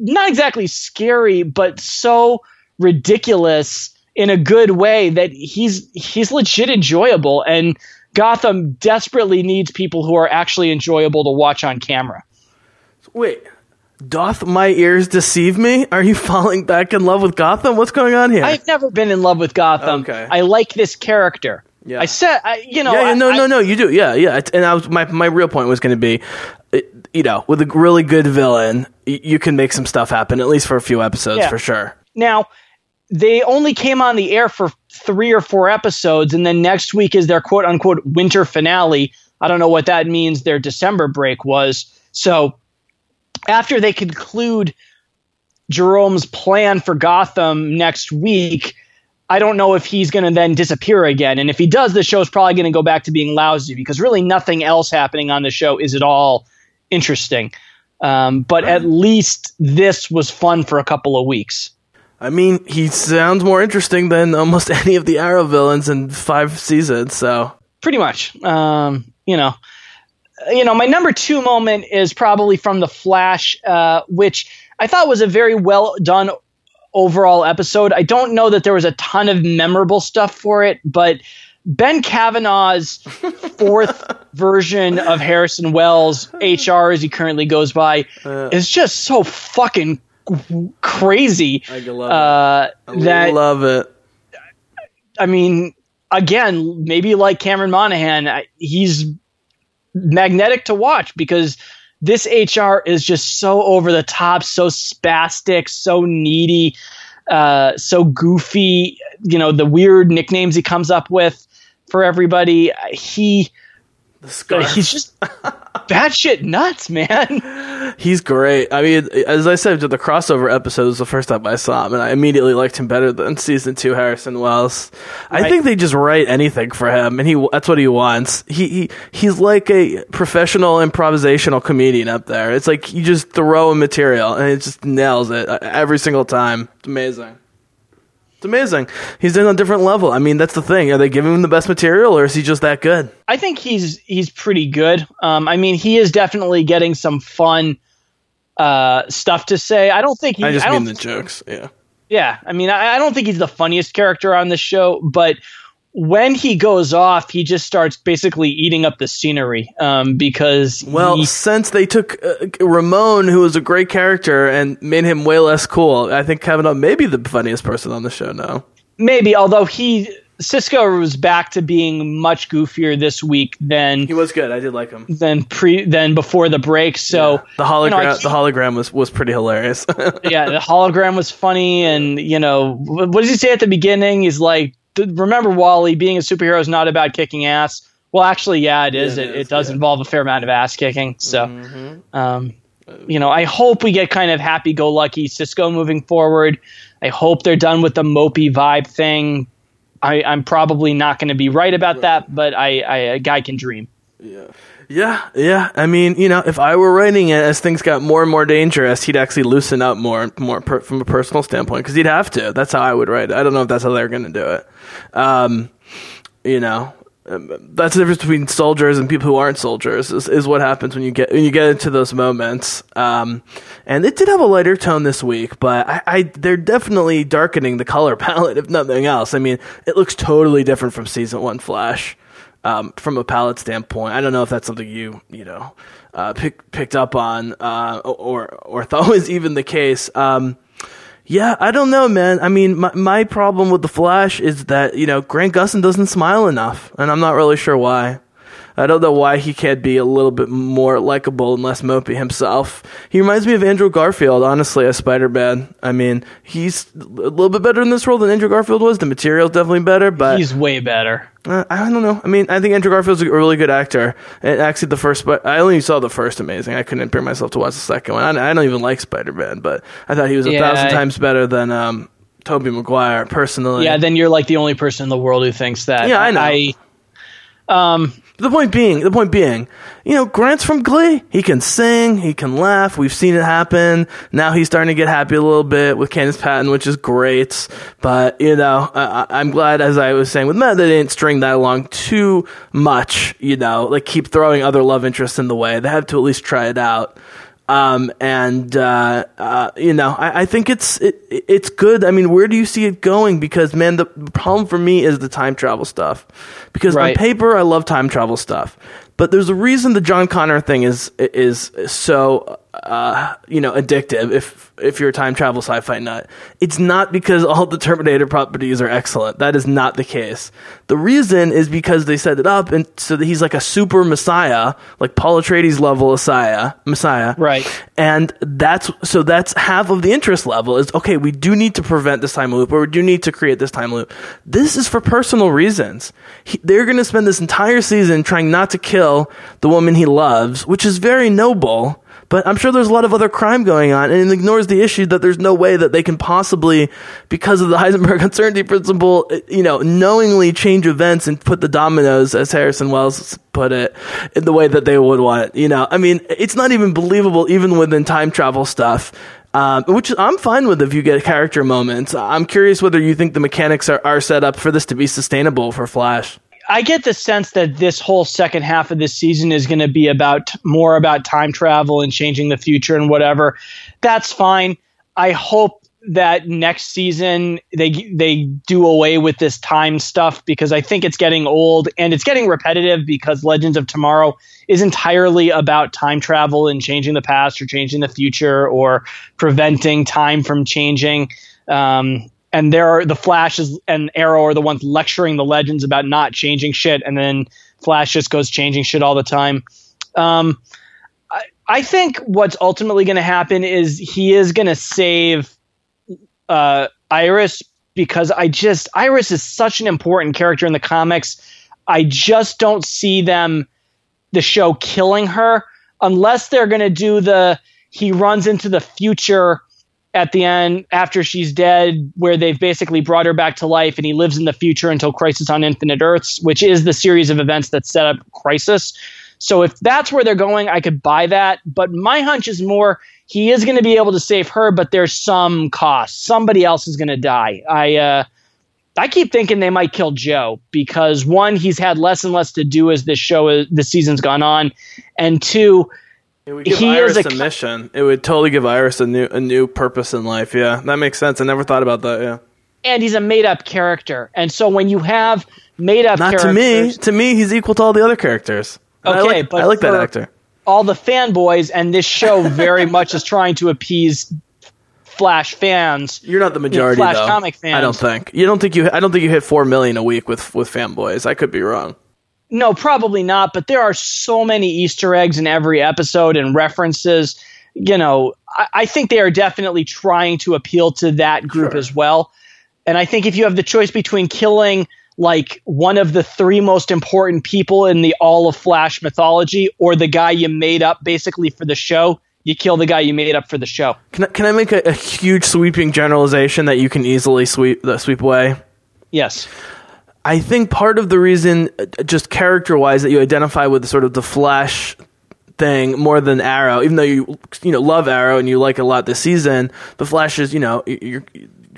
not exactly scary, but so ridiculous in a good way that he's he's legit enjoyable and Gotham desperately needs people who are actually enjoyable to watch on camera. Wait, doth my ears deceive me? Are you falling back in love with Gotham? What's going on here? I've never been in love with Gotham. Okay. I like this character. Yeah. I said, I, you know, yeah, yeah, no, I, no, no, you do, yeah, yeah. And I was my my real point was going to be, you know, with a really good villain, you can make some stuff happen at least for a few episodes Yeah. for sure. Now, they only came on the air for three or four episodes, and then next week is their quote unquote winter finale. I don't know what that means. Their December break was so. After they conclude Jerome's plan for Gotham next week, I don't know if he's going to then disappear again. And if he does, the show's probably going to go back to being lousy because really nothing else happening on the show is at all interesting. Um, but at least this was fun for a couple of weeks. I mean, he sounds more interesting than almost any of the Arrow villains in five seasons. So pretty much. Um, you know, you know, my number two moment is probably from the Flash, uh, which I thought was a very well done overall episode. I don't know that there was a ton of memorable stuff for it, but Ben Cavanagh's fourth version of Harrison Wells, HR as he currently goes by, is just so fucking crazy. I love Uh, it. that love it. I mean, again, maybe like Cameron Monaghan, he's magnetic to watch because this HR is just so over the top, so spastic, so needy, uh, so goofy. You know, the weird nicknames he comes up with for everybody. He The scarf. he's just batshit nuts, man. He's great. I mean, as I said, the crossover episode was the first time I saw him, and I immediately liked him better than season two Harrison Wells. I Right. think they just write anything for him, and he—that's what he wants. He, he he's like a professional improvisational comedian up there. It's like you just throw a material, and it just nails it every single time. It's amazing. It's amazing. He's in a different level. I mean, that's the thing. Are they giving him the best material, or is he just that good? I think he's he's pretty good. Um, I mean, he is definitely getting some fun uh, stuff to say. I don't think he, I just I mean the jokes. Yeah. Yeah, I mean, I, I don't think he's the funniest character on the show, but when he goes off, he just starts basically eating up the scenery um, because Well, he- since they took uh, Ramon, who was a great character, and made him way less cool, I think Cavanagh may be the funniest person on the show now. maybe although he Cisco was back to being much goofier this week than He was good. I did like him. than pre than before the break. So the hologram, you know, the hologram was was pretty hilarious. yeah, the hologram was funny, and you know, what does he say at the beginning? He's like, "D- "Remember, Wally, being a superhero is not about kicking ass." Well, actually, yeah, it is. it it, is, it does yeah. involve a fair amount of ass kicking. So, Mm-hmm. um, you know, I hope we get kind of happy-go-lucky Cisco moving forward. I hope they're done with the mopey vibe thing. I, am probably not going to be right about that, but I, I, a guy can dream. Yeah. Yeah, yeah. I mean, you know, if I were writing it as things got more and more dangerous, he'd actually loosen up more, more per, from a personal standpoint because he'd have to. That's how I would write it. I don't know if that's how they're going to do it. Um, you know, um, that's the difference between soldiers and people who aren't soldiers is, is what happens when you get when you get into those moments. Um, and it did have a lighter tone this week, but I, I, they're definitely darkening the color palette if nothing else. I mean, it looks totally different from season one Flash um, from a palette standpoint. I don't know if that's something you you know uh, pick, picked up on uh, or or thought was even the case. Um, yeah, I don't know, man. I mean, my my problem with the Flash is that you know Grant Gustin doesn't smile enough, and I'm not really sure why. I don't know why he can't be a little bit more likable and less mopey himself. He reminds me of Andrew Garfield, honestly, as Spider Man. I mean, he's a little bit better in this role than Andrew Garfield was. The material's definitely better, but he's way better. Uh, I don't know. I mean, I think Andrew Garfield's a really good actor. And actually, the first, but I only saw the first Amazing. I couldn't bring myself to watch the second one. I, I don't even like Spider Man, but I thought he was a yeah, thousand I, times better than um, Tobey Maguire personally. Yeah, then you're like the only person in the world who thinks that. Yeah, I know. I, um, the point being, the point being, you know, Grant's from Glee. He can sing, he can laugh. We've seen it happen. Now he's starting to get happy a little bit with Candice Patton, which is great. But you know, I, am glad, as I was saying with Matt, they didn't string that along too much. You know, like keep throwing other love interests in the way. They have to at least try it out. Um, and uh, uh, you know, I, I, think it's it, it's good. I mean, where do you see it going? Because man, the problem for me is the time travel stuff. Because right. on paper, I love time travel stuff, but there's a reason the John Connor thing is is so uh, you know addictive. If if you're a time travel sci-fi nut, it's not because all the Terminator properties are excellent. That is not the case. The reason is because they set it up and so that he's like a super messiah, like Paul Atreides level messiah, messiah. Right. And that's so that's half of the interest level is okay. We do need to prevent this time loop, or we do need to create this time loop. This is for personal reasons. He, they're going to spend this entire season trying not to kill the woman he loves, which is very noble but I'm sure there's a lot of other crime going on, and it ignores the issue that there's no way that they can possibly, because of the Heisenberg uncertainty principle, you know, knowingly change events and put the dominoes, as Harrison Wells put it, in the way that they would want. You know, I mean, it's not even believable, even within time travel stuff. Um, which I'm fine with if you get character moments. I'm curious whether you think the mechanics are, are set up for this to be sustainable for Flash. I get the sense that this whole second half of this season is going to be about more about time travel and changing the future and whatever. That's fine. I hope that next season they they do away with this time stuff because I think it's getting old and it's getting repetitive because Legends of Tomorrow is entirely about time travel and changing the past or changing the future or preventing time from changing. Um, and there are the Flashes and Arrow are the ones lecturing the Legends about not changing shit, and then Flash just goes changing shit all the time. Um, I, I think what's ultimately going to happen is he is going to save uh, Iris because I just Iris is such an important character in the comics. I just don't see them the show killing her unless they're going to do the he runs into the future at the end after she's dead where they've basically brought her back to life and he lives in the future until crisis on infinite earths which is the series of events that set up crisis. So if that's where they're going i could buy that. But my hunch is more he is going to be able to save her but there's some cost. Somebody else is going to die. I uh I keep thinking they might kill Joe because one, he's had less and less to do as this show, the season's gone on, and two, it would give he Iris a, a, mission. It would totally give Iris a new a new purpose in life. Yeah, that makes sense. I never thought about that. Yeah. And he's a made up character, and so when you have made up, characters not to me. To me, he's equal to all the other characters. Okay, I like, but I like that actor. All the fanboys, and this show very much is trying to appease Flash fans. You're not the majority, you know, Flash though. comic fans. I don't think. You don't think you. I don't think you hit four million a week with with fanboys. I could be wrong. No, probably not. But there are so many Easter eggs in every episode and references. You know, I, I think they are definitely trying to appeal to that group sure. as well. And I think if you have the choice between killing like one of the three most important people in the all of Flash mythology or the guy you made up basically for the show, you kill the guy you made up for the show. Can I, can I make a, a huge sweeping generalization that you can easily sweep uh, sweep away? Yes. I think part of the reason, uh, just character wise, that you identify with sort of the Flash thing more than Arrow, even though you you know love Arrow and you like a lot this season, the Flash is you know your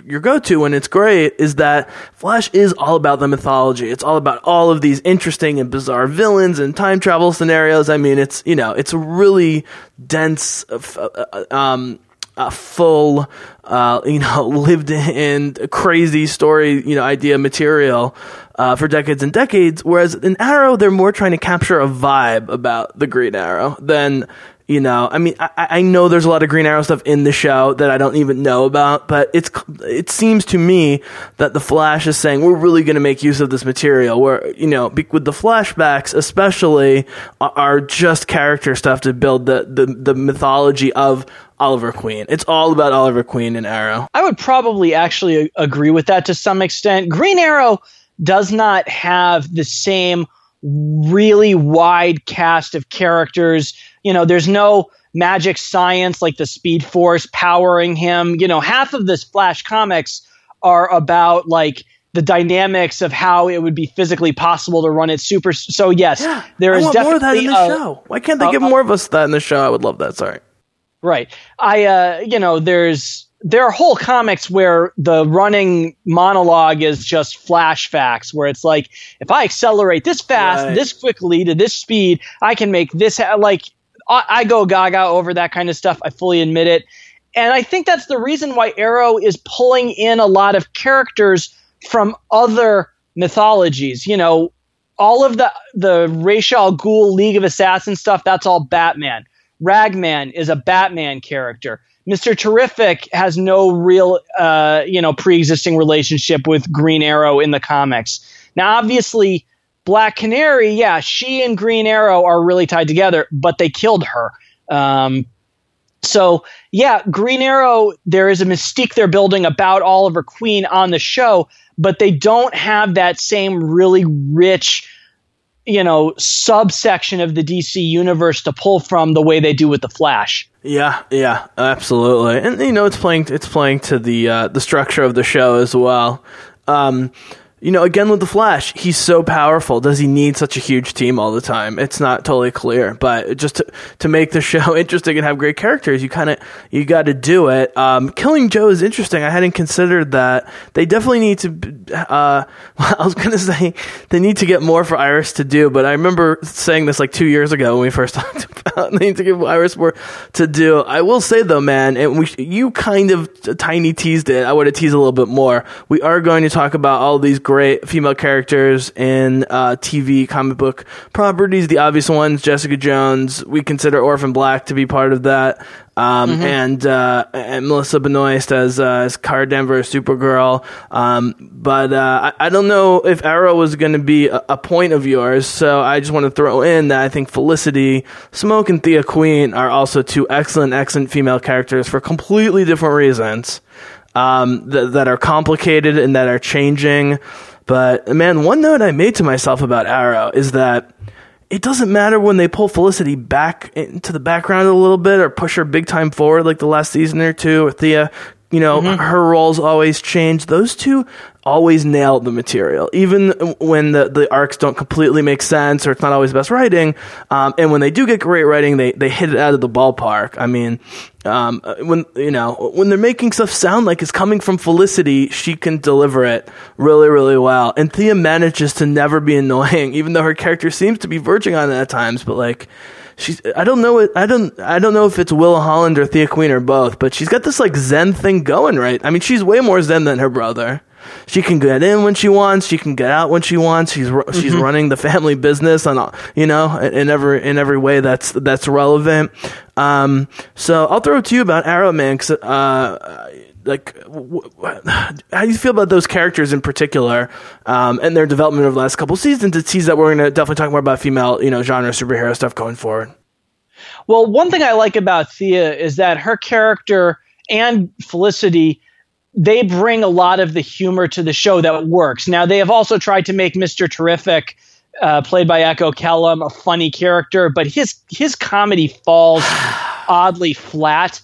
your go to and it's great is that Flash is all about the mythology. It's all about all of these interesting and bizarre villains and time travel scenarios. I mean, it's you know it's a really dense. Uh, uh um, uh, full, uh, you know, lived in crazy story, you know, idea material uh, for decades and decades. Whereas in Arrow, they're more trying to capture a vibe about the Green Arrow than you know, I mean, I, I, know there's a lot of Green Arrow stuff in the show that I don't even know about, but it's it seems to me that the Flash is saying we're really going to make use of this material. Where you know, with the flashbacks, especially, are just character stuff to build the the, the mythology of Oliver Queen. It's all about Oliver Queen and Arrow. I would probably actually agree with that to some extent. Green Arrow does not have the same really wide cast of characters. You know, there's no magic science like the Speed Force powering him. You know, half of this Flash comics are about like the dynamics of how it would be physically possible to run it super. So yes, yeah, there is definitely more of that in the a, show. Why can't they give more of us that in the show? I would love that. Sorry. Right. I uh, you know, there's there are whole comics where the running monologue is just flash facts where it's like if i accelerate this fast right. this quickly to this speed i can make this ha- like I, I go gaga over that kind of stuff i fully admit it and i think that's the reason why arrow is pulling in a lot of characters from other mythologies you know all of the the Ra's al Ghul League of Assassins stuff that's all batman ragman is a batman character Mr. Terrific has no real, uh, you know, pre-existing relationship with Green Arrow in the comics. Now, obviously, Black Canary, yeah, she and Green Arrow are really tied together, but they killed her. Um, so, yeah, Green Arrow, there is a mystique they're building about Oliver Queen on the show, but they don't have that same really rich you know subsection of the DC universe to pull from the way they do with the Flash. Yeah, yeah, absolutely, and you know it's playing it's playing to the uh, the structure of the show as well. Um, you know, again with the Flash, he's so powerful. Does he need such a huge team all the time? It's not totally clear, but just to, to make the show interesting and have great characters, you kind of you got to do it. Um, Killing Joe is interesting. I hadn't considered that. They definitely need to. Uh, I was gonna say they need to get more for Iris to do, but I remember saying this like two years ago when we first talked about they need to give Iris more to do. I will say though, man, and we you kind of tiny teased it. I would have teased a little bit more. We are going to talk about all these great female characters in uh, TV comic book properties. The obvious ones, Jessica Jones. We consider Orphan Black to be part of that. Um, mm-hmm. and, uh, and Melissa Benoist as, uh, as Kara Danvers, Supergirl. Um, but, uh, I, I, don't know if Arrow was going to be a, a, point of yours. So I just want to throw in that I think Felicity, Smoak, and Thea Queen are also two excellent, excellent female characters for completely different reasons um, th- that are complicated and that are changing. But man, one note I made to myself about Arrow is that it doesn't matter when they pull Felicity back into the background a little bit or push her big time forward like the last season or two, or Thea you know, mm-hmm. her roles always change. Those two always nail the material, even when the, the arcs don't completely make sense or it's not always best writing. Um, and when they do get great writing, they, they hit it out of the ballpark. I mean, um, when, you know, when they're making stuff sound like it's coming from Felicity, she can deliver it really, really well. And Thea manages to never be annoying, even though her character seems to be verging on it at times, but like, she's I don't know I don't I don't know if it's Willa Holland or Thea Queen or both, but she's got this like Zen thing going, right? I mean, she's way more Zen than her brother. She can get in when she wants. She can get out when she wants. She's mm-hmm. she's running the family business on you know in every in every way that's that's relevant. Um, so I'll throw it to you about Arrow Man because uh, like how do you feel about those characters in particular um, and their development over the last couple seasons? It seems that we're going to definitely talk more about female you know genre superhero stuff going forward. Well one thing i like about thea is that her character and felicity they bring a lot of the humor to the show that works. Now they have also tried to make mr terrific uh, played by echo kellum a funny character but his his comedy falls oddly flat.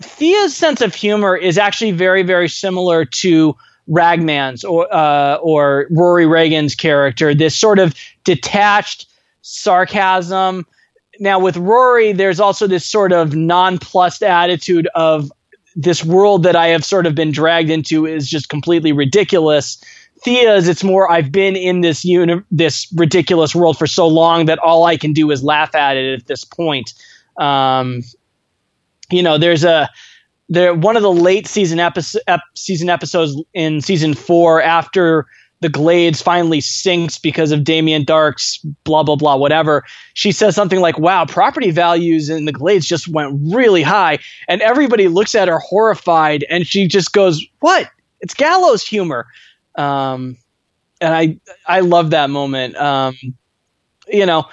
Thea's sense of humor is actually very, very similar to Ragman's or uh, or Rory Regan's character. This sort of detached sarcasm. Now with Rory, there's also this sort of nonplussed attitude of this world that I have sort of been dragged into is just completely ridiculous. Thea's, it's more I've been in this uni- this ridiculous world for so long that all I can do is laugh at it at this point. Um, you know, there's a there one of the late season episode ep, season episodes in season four after the Glades finally sinks because of Damien Darhk's blah blah blah whatever. She says something like, "Wow, property values in the Glades just went really high," and everybody looks at her horrified, and she just goes, "What? It's gallows humor." Um, and I I love that moment. Um, you know,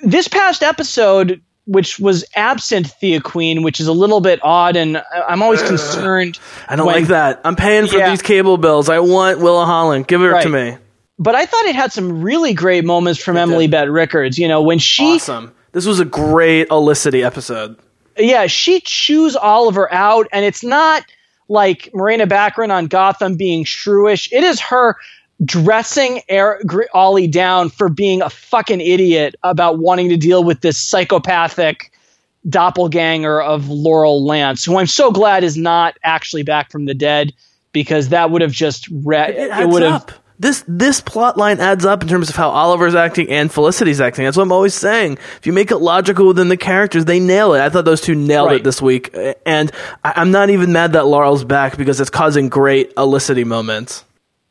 this past episode which was absent Thea Queen, which is a little bit odd, and I'm always concerned. I don't when, like that. I'm paying for yeah. these cable bills. I want Willa Holland. Give it right. to me. But I thought it had some really great moments from it Emily did. Bett Rickards. You know, when she awesome. This was a great Olicity episode. Yeah, she chews Oliver out, and it's not like Morena Baccarin on Gotham being shrewish. It is her dressing Eric, Ollie down for being a fucking idiot about wanting to deal with this psychopathic doppelganger of Laurel Lance, who I'm so glad is not actually back from the dead because that would have just re- it, it would have this this plot line adds up in terms of how Oliver's acting and Felicity's acting. That's what I'm always saying. If you make it logical within the characters, they nail it. I thought those two nailed right. it this week, and I, am not even mad that Laurel's back because it's causing great Olicity moments.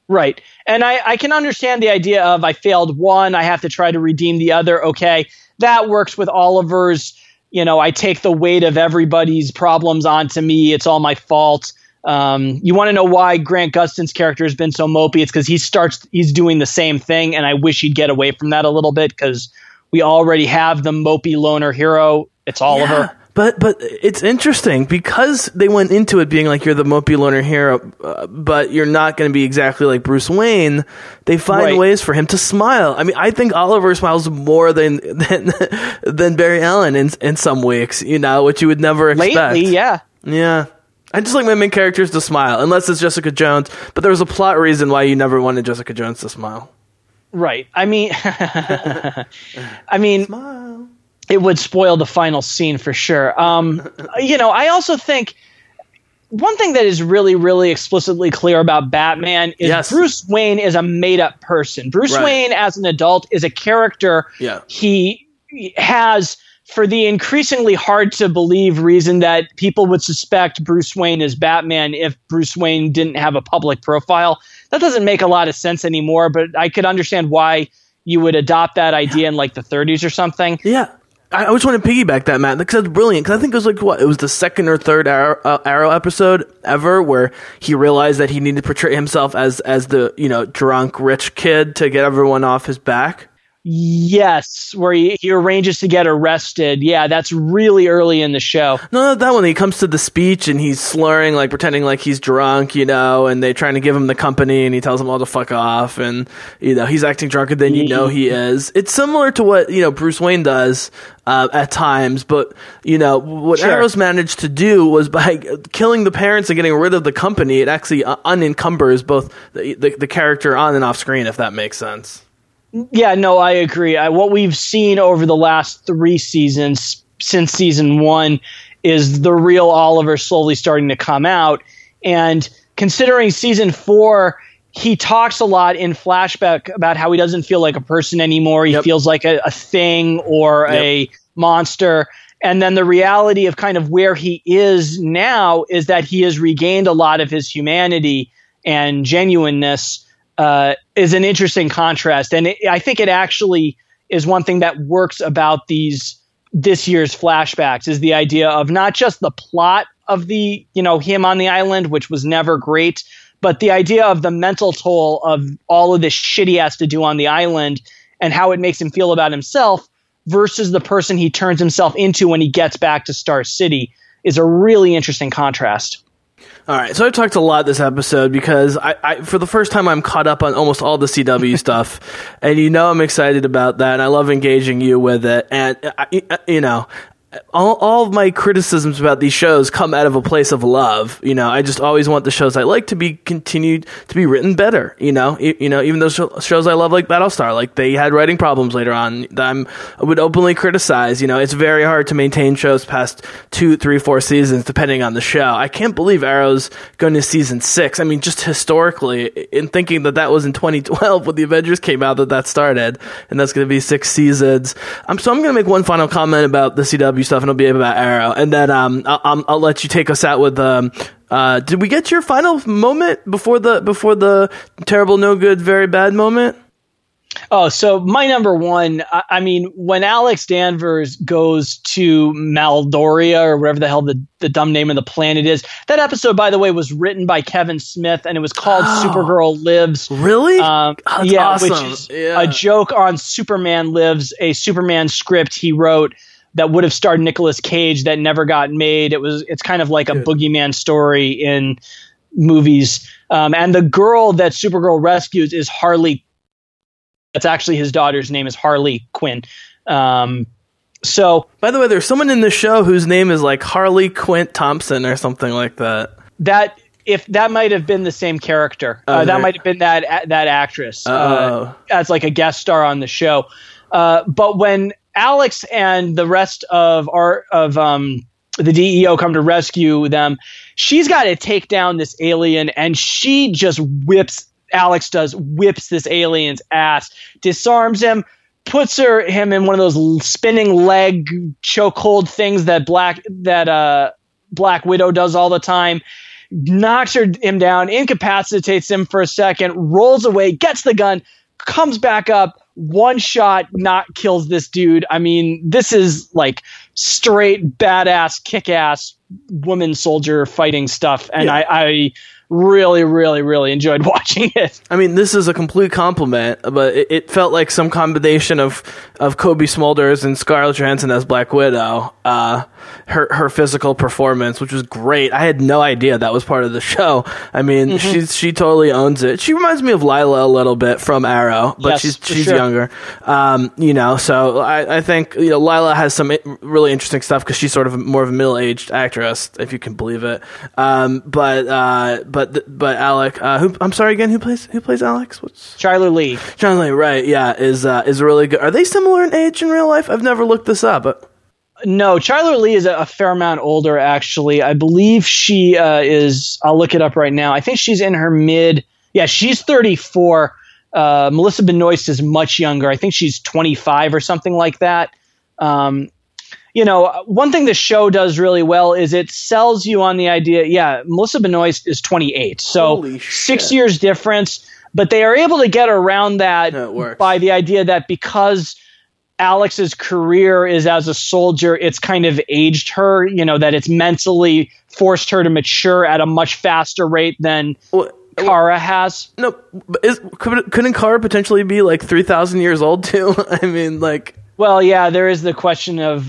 Right. And I, I can understand the idea of I failed one, I have to try to redeem the other. Okay. That works with Oliver's, you know, I take the weight of everybody's problems onto me. It's all my fault. Um, you want to know why Grant Gustin's character has been so mopey? It's because he starts, he's doing the same thing, and I wish he'd get away from that a little bit because we already have the mopey loner hero. It's Oliver. Yeah. But but it's interesting because they went into it being like you're the mopey loner hero, uh, but you're not going to be exactly like Bruce Wayne. They find right. ways for him to smile. I mean, I think Oliver smiles more than than than Barry Allen in in some weeks. You know, which you would never expect. Lately, yeah, yeah. I just like my main characters to smile, unless it's Jessica Jones. But there was a plot reason why you never wanted Jessica Jones to smile. Right. I mean, I mean, smile it would spoil the final scene for sure. Um, you know, I also think one thing that is really, really explicitly clear about Batman is yes. Bruce Wayne is a made up person. Bruce right. Wayne, as an adult, is a character. Yeah. He has, for the increasingly hard to believe reason that people would suspect Bruce Wayne is Batman if Bruce Wayne didn't have a public profile. That doesn't make a lot of sense anymore, but I could understand why you would adopt that idea in like the 30s or something. Yeah. I just want to piggyback that, Matt, because that's brilliant. Because I think it was like what it was the second or third Arrow, uh, Arrow episode ever where he realized that he needed to portray himself as as the you know drunk rich kid to get everyone off his back. Yes, where he, he arranges to get arrested. Yeah, that's really early in the show. No, that one. He comes to the speech and he's slurring, like pretending like he's drunk, you know, and they're trying to give him the company and he tells them all to fuck off and, you know, he's acting drunker than you know he is. It's similar to what, you know, Bruce Wayne does uh, at times, but, you know, what sure. Arrows managed to do was by killing the parents and getting rid of the company, it actually uh, unencumbers both the, the, the character on and off screen, if that makes sense. Yeah, no, I agree. I, what we've seen over the last three seasons, since season one, is the real Oliver slowly starting to come out. And considering season four, he talks a lot in flashback about how he doesn't feel like a person anymore. He yep. feels like a, a thing or yep. a monster. And then the reality of kind of where he is now is that he has regained a lot of his humanity and genuineness uh, is an interesting contrast, and it, I think it actually is one thing that works about these this year's flashbacks is the idea of not just the plot of the you know him on the island, which was never great, but the idea of the mental toll of all of this shit he has to do on the island and how it makes him feel about himself versus the person he turns himself into when he gets back to Star City is a really interesting contrast. All right, so I've talked a lot this episode because I, I, for the first time, I'm caught up on almost all the CW stuff, and you know I'm excited about that, and I love engaging you with it. And I, you know, all, all of my criticisms about these shows come out of a place of love. You know, I just always want the shows I like to be continued to be written better. You know, you, you know, even those shows I love like Battlestar, like they had writing problems later on that I'm, I would openly criticize. You know, it's very hard to maintain shows past two, three, four seasons depending on the show. I can't believe Arrow's going to season six. I mean, just historically, in thinking that that was in 2012 when the Avengers came out that that started, and that's going to be six seasons. I'm so I'm going to make one final comment about the CW stuff, and it'll be about Arrow, and then um, I'll, I'll let you take us out with um, uh, did we get your final moment before the before the terrible, no good, very bad moment? Oh, so my number one, I, I mean, when Alex Danvers goes to Maaldoria or whatever the hell the, the dumb name of the planet is, that episode, by the way, was written by Kevin Smith and it was called oh, Supergirl Lives. Really? Um, yeah, awesome. which is yeah. a joke on Superman Lives, a Superman script he wrote that would have starred Nicolas Cage that never got made. It was it's kind of like a Good. boogeyman story in movies. Um, and the girl that Supergirl rescues is Harley. That's actually his daughter's name is Harley Quinn. Um, so, by the way, there's someone in the show whose name is like Harley Quint Thompson or something like that. That if that might have been the same character, uh, that might have been that that actress uh, as like a guest star on the show. Uh, but when Alex and the rest of our of um, the DEO come to rescue them. She's got to take down this alien, and she just whips. Alex does whips this alien's ass, disarms him, puts her him in one of those spinning leg chokehold things that black that uh Black Widow does all the time. Knocks her, him down, incapacitates him for a second, rolls away, gets the gun, comes back up, one shot not kills this dude. I mean, this is like straight badass, kick ass woman soldier fighting stuff. And yeah. I, I really, really, really enjoyed watching it. I mean, this is a complete compliment, but it, it felt like some combination of, of Cobie Smulders and Scarlett Johansson as Black Widow. Uh, her her physical performance, which was great. I had no idea that was part of the show. I mean, mm-hmm. she's she totally owns it. She reminds me of Lyla a little bit from Arrow, but yes, she's she's sure. younger. Um, you know, so I, I think you know Lyla has some really interesting stuff because she's sort of more of a middle aged actress, if you can believe it. Um, but uh, but but but Alec, uh, who I'm sorry again, who plays who plays Alex? What's Chyler Lee? Chyler Lee, right? Yeah, is uh, is really good. Are they similar in age in real life? I've never looked this up, but. No, Chyler Lee is a, a, fair amount older, actually. I believe she uh, is. I'll look it up right now. I think she's in her mid. Yeah, she's 34. Uh, Melissa Benoist is much younger. I think she's 25 or something like that. Um, you know, one thing the show does really well is it sells you on the idea. Yeah, Melissa Benoist is 28, so six years difference. But they are able to get around that by the idea that because Alex's career is as a soldier, it's kind of aged her, you know, that it's mentally forced her to mature at a much faster rate than well, Kara has. No, is, could, couldn't Kara potentially be like 3,000 years old too? I mean, like. Well, yeah, there is the question of.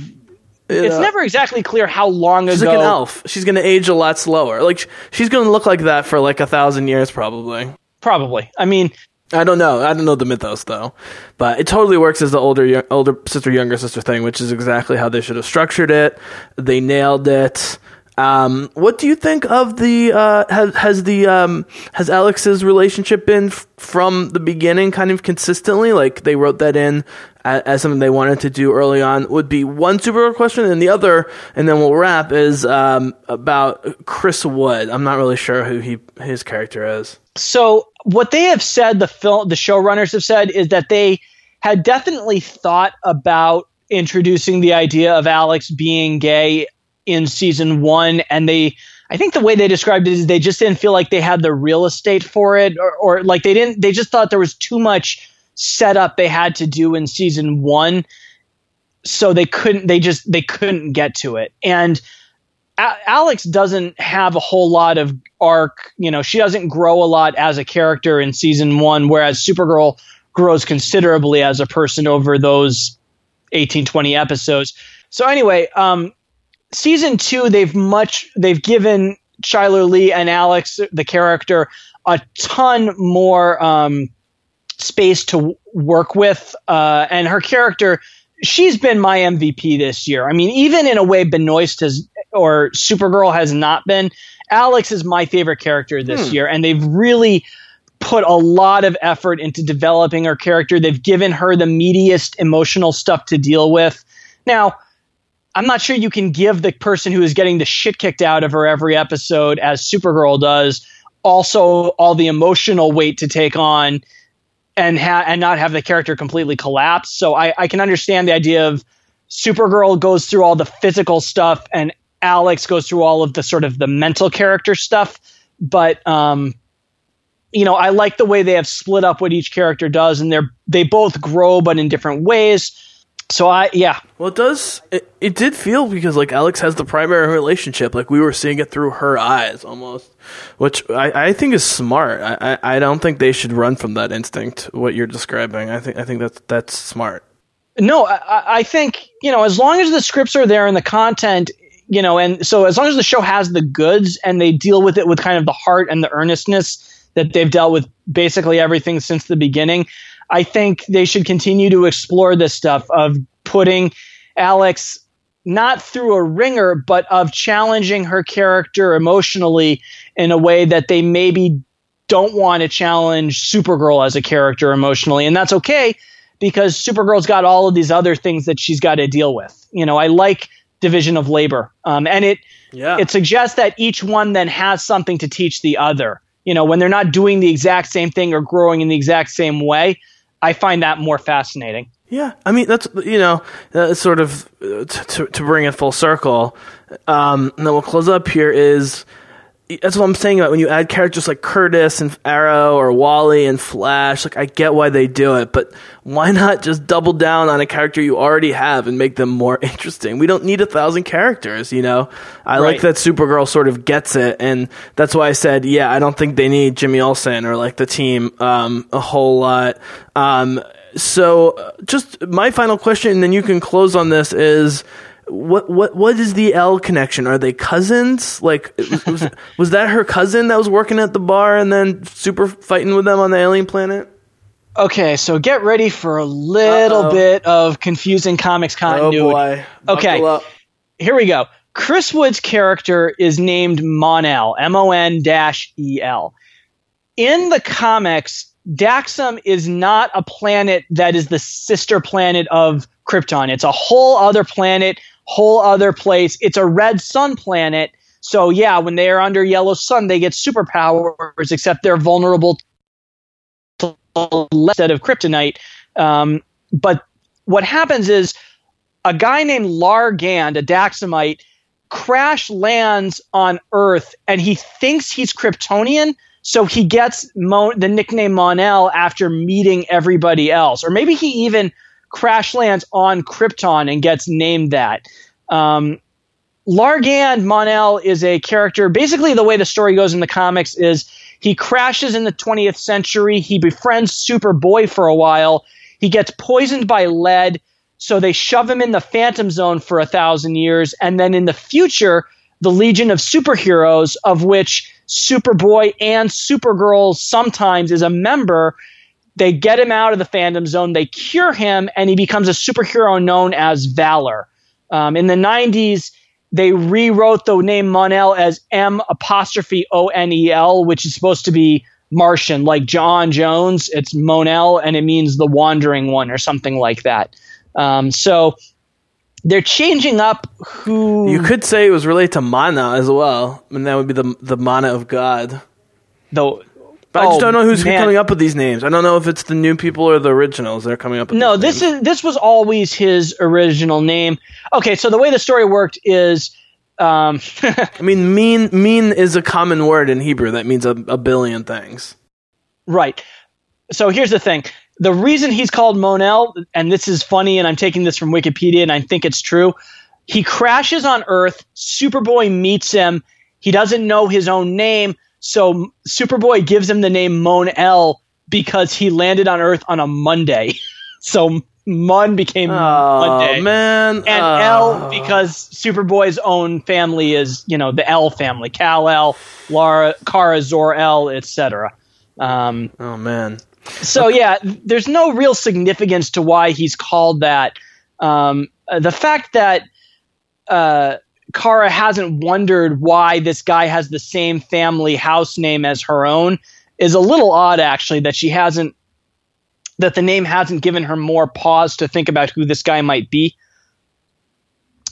It's never exactly clear how long she's ago. She's like an elf. She's going to age a lot slower. Like, she's going to look like that for like a thousand years, probably. Probably. I mean, I don't know. I don't know the mythos though, but it totally works as the older older sister younger sister thing, which is exactly how they should have structured it. They nailed it. Um, what do you think of the uh, has has the um, has Alex's relationship been f- from the beginning kind of consistently? Like they wrote that in as, something they wanted to do early on. Would be one super question, and the other, and then we'll wrap is um, about Chris Wood. I'm not really sure who he his character is. So what they have said, the film, the showrunners have said, is that they had definitely thought about introducing the idea of Alex being gay in season one, and they. I think the way they described it is they just didn't feel like they had the real estate for it, or, or like they didn't. They just thought there was too much setup they had to do in season one, so they couldn't. They just they couldn't get to it, and Alex doesn't have a whole lot of arc. You know, she doesn't grow a lot as a character in season one, whereas Supergirl grows considerably as a person over those 18, 20 episodes. So anyway, um, season two, they've much they've given Chyler Lee and Alex, the character, a ton more um, space to work with, uh, and her character she's been my MVP this year. I mean, even in a way Benoist has or Supergirl has not been. Alex is my favorite character this hmm. year, and they've really put a lot of effort into developing her character. They've given her the meatiest emotional stuff to deal with. Now, I'm not sure you can give the person who is getting the shit kicked out of her every episode, as Supergirl does, also all the emotional weight to take on and ha- and not have the character completely collapse. So I, I can understand the idea of Supergirl goes through all the physical stuff and Alex goes through all of the sort of the mental character stuff. But um, you know, I like the way they have split up what each character does, and they're they both grow, but in different ways. So I, yeah. Well, it does. It, it did feel because like Alex has the primary relationship, like we were seeing it through her eyes almost, which I, I think is smart. I, I, I don't think they should run from that instinct. What you're describing, I think I think that's that's smart. No, I, I think you know as long as the scripts are there and the content, you know, and so as long as the show has the goods and they deal with it with kind of the heart and the earnestness that they've dealt with basically everything since the beginning. I think they should continue to explore this stuff of putting Alex not through a ringer, but of challenging her character emotionally in a way that they maybe don't want to challenge Supergirl as a character emotionally. And that's okay because Supergirl's got all of these other things that she's got to deal with. You know, I like division of labor. Um, and it, yeah. it suggests that each one then has something to teach the other. You know, when they're not doing the exact same thing or growing in the exact same way, I find that more fascinating. Yeah, I mean that's you know uh, sort of uh, to to bring it full circle. Um, and then we'll close up here is that's what I'm saying about when you add characters like Curtis and Arrow or Wally and Flash. Like I get why they do it, but why not just double down on a character you already have and make them more interesting? We don't need a thousand characters, you know. I right. like that Supergirl sort of gets it, and that's why I said, yeah, I don't think they need Jimmy Olsen or like the team um, a whole lot. Um, so, uh, just my final question, and then you can close on this is what what what is the El connection? Are they cousins? Like was, was, that her cousin that was working at the bar and then super fighting with them on the alien planet? Okay, so get ready for a little Uh-oh. bit of confusing comics continuity. Oh boy. okay. Here we go. Chris Wood's character is named Mon-El, M O N E L. In the comics, Daxam is not a planet that is the sister planet of Krypton. It's a whole other planet whole other place. It's a red sun planet. So yeah, when they are under yellow sun, they get superpowers, except they're vulnerable to instead of kryptonite. Um, but what happens is a guy named Lar Gand, a Daxamite, crash lands on Earth, and he thinks he's Kryptonian. So he gets Mo- the nickname Mon-El after meeting everybody else, or maybe he even crash lands on Krypton and gets named that. Um, Lar Gand Mon-El is a character. Basically, the way the story goes in the comics is he crashes in the 20th century. He befriends Superboy for a while. He gets poisoned by lead, so they shove him in the Phantom Zone for a thousand years. And then in the future, the Legion of Superheroes, of which Superboy and Supergirl sometimes is a member, they get him out of the Phantom Zone, they cure him, and he becomes a superhero known as Valor. Um, in the 90s, they rewrote the name Mon-El as M apostrophe O N E L, which is supposed to be Martian, like J'onn J'onzz. It's Mon-El, and it means the wandering one or something like that. Um, so they're changing up who. You could say it was related to Mana as well, and that would be the the Mana of God. Though but I just don't know who's man. coming up with these names. I don't know if it's the new people or the originals that are coming up with No, this names. is this was always his original name. Okay, so the way the story worked is um, I mean mean mean is a common word in Hebrew that means a, a billion things. Right. So here's the thing. The reason he's called Mon-El, and this is funny, and I'm taking this from Wikipedia, and I think it's true. He crashes on Earth. Superboy meets him. He doesn't know his own name, so Superboy gives him the name Mon-El because he landed on Earth on a Monday. so Mon became oh, Monday. man. And oh. El because Superboy's own family is, you know, the El family. Kal-El, Lara, Kara, Zor-El, etc. Um, oh, man. So, yeah, there's no real significance to why he's called that. Um, uh, the fact that uh, Kara hasn't wondered why this guy has the same family house name as her own is a little odd, actually, that she hasn't, that the name hasn't given her more pause to think about who this guy might be.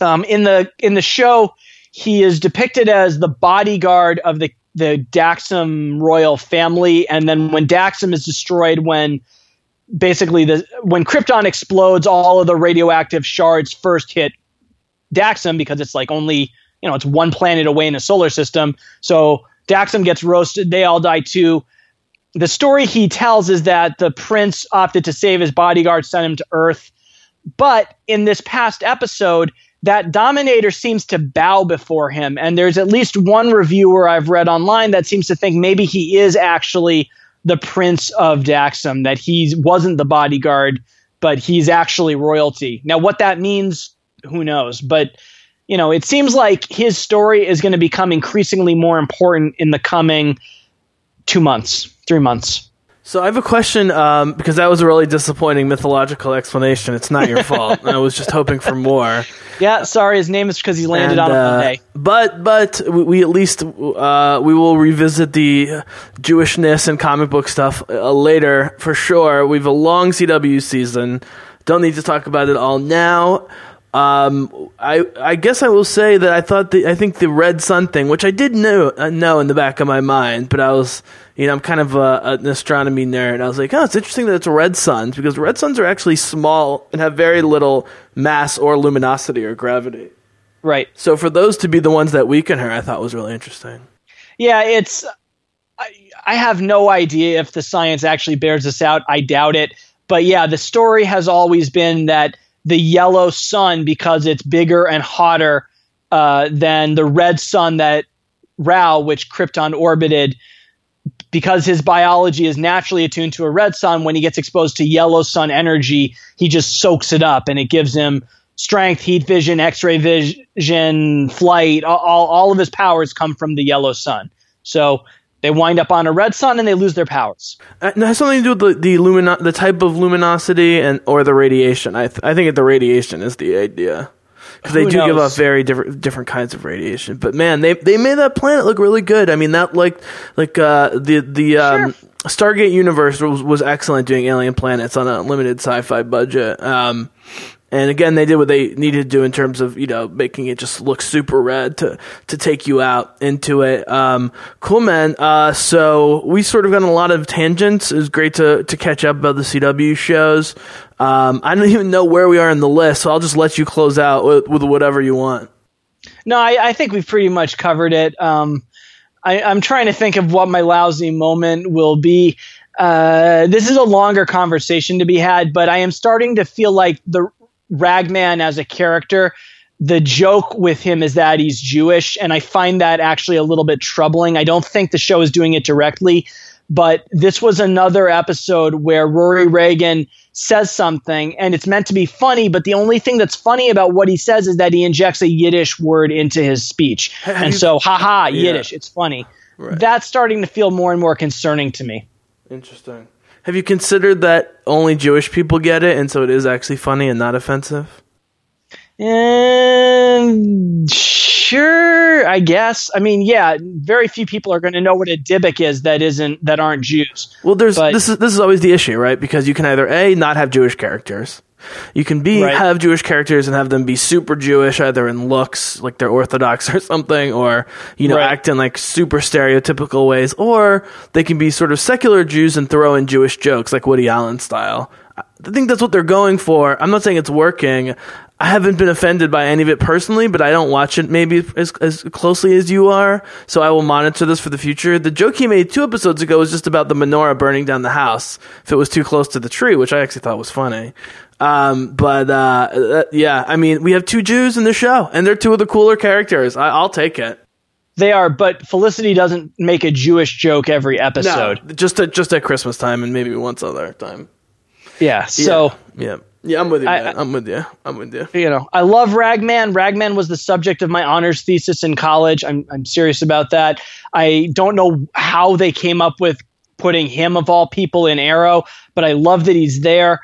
Um, in the in the show, he is depicted as the bodyguard of the the Daxam royal family, and then when Daxam is destroyed, when basically the when Krypton explodes, all of the radioactive shards first hit Daxam because it's like only you know it's one planet away in a solar system. So Daxam gets roasted; they all die too. The story he tells is that the prince opted to save his bodyguard, sent him to Earth. But in this past episode, that Dominator seems to bow before him. And there's at least one reviewer I've read online that seems to think maybe he is actually the Prince of Daxam, that he wasn't the bodyguard, but he's actually royalty. Now, what that means, who knows? But, you know, it seems like his story is going to become increasingly more important in the coming two months, three months. So I have a question um, because that was a really disappointing mythological explanation. It's not your fault. I was just hoping for more. Yeah, sorry. His name is because he landed and, on a uh, Monday. But but we, we at least uh, we will revisit the Jewishness and comic book stuff uh, later for sure. We have a long CW season. Don't need to talk about it all now. Um, I I guess I will say that I thought the I think the Red Sun thing, which I did know uh, know in the back of my mind, but I was you know, I'm kind of a, an astronomy nerd. I was like, oh, it's interesting that it's red suns because red suns are actually small and have very little mass or luminosity or gravity. Right. So for those to be the ones that weaken her, I thought was really interesting. Yeah, it's. I, I have no idea if the science actually bears this out. I doubt it. But yeah, the story has always been that the yellow sun, because it's bigger and hotter uh, than the red sun that Rao, which Krypton orbited, because his biology is naturally attuned to a red sun, when he gets exposed to yellow sun energy, he just soaks it up and it gives him strength, heat vision, x ray vision, flight. All, all of his powers come from the yellow sun. So they wind up on a red sun and they lose their powers. Uh, it has something to do with the the, lumino- the type of luminosity and or the radiation. I th- I think the radiation is the idea because they do knows? give off very different different kinds of radiation. But man, they they made that planet look really good. I mean, that like like uh, the the um, sure. Stargate universe was, was excellent doing alien planets on a limited sci-fi budget. Um, and again, they did what they needed to do in terms of you know making it just look super red to to take you out into it. Um, cool, man. Uh, so we sort of got a lot of tangents. It was great to to catch up about the CW shows. Um, I don't even know where we are in the list, so I'll just let you close out with, with whatever you want. No, I, I, think we've pretty much covered it. Um, I, am trying to think of what my lousy moment will be. Uh, this is a longer conversation to be had, but I am starting to feel like the Ragman as a character, the joke with him is that he's Jewish, and I find that actually a little bit troubling. I don't think the show is doing it directly, but this was another episode where Rory Regan says something and it's meant to be funny, but the only thing that's funny about what he says is that he injects a Yiddish word into his speech. and so, haha, yeah. Yiddish, it's funny. Right. That's starting to feel more and more concerning to me. Interesting. Have you considered that only Jewish people get it, and so it is actually funny and not offensive? And sure, I guess. I mean, yeah, very few people are going to know what a Dybbuk is that isn't that aren't Jews. Well, there's but, this is this is always the issue, right? Because you can either a not have Jewish characters, you can be right. have Jewish characters and have them be super Jewish, either in looks, like they're Orthodox or something, or you know, right. act in like super stereotypical ways, or they can be sort of secular Jews and throw in Jewish jokes, like Woody Allen style. I think that's what they're going for. I'm not saying it's working. I haven't been offended by any of it personally, but I don't watch it maybe as, as closely as you are. So I will monitor this for the future. The joke he made two episodes ago was just about the menorah burning down the house if it was too close to the tree, which I actually thought was funny. Um, but uh, uh, yeah, I mean, we have two Jews in the show, and they're two of the cooler characters. I, will take it. They are, but Felicity doesn't make a Jewish joke every episode. No, just at just at Christmas time and maybe once other time. Yeah. So yeah. yeah. Yeah, I'm with you. I, am with you. I'm with you. You know, I love Ragman. Ragman was the subject of my honors thesis in college. I'm I'm serious about that. I don't know how they came up with putting him of all people in Arrow, but I love that he's there.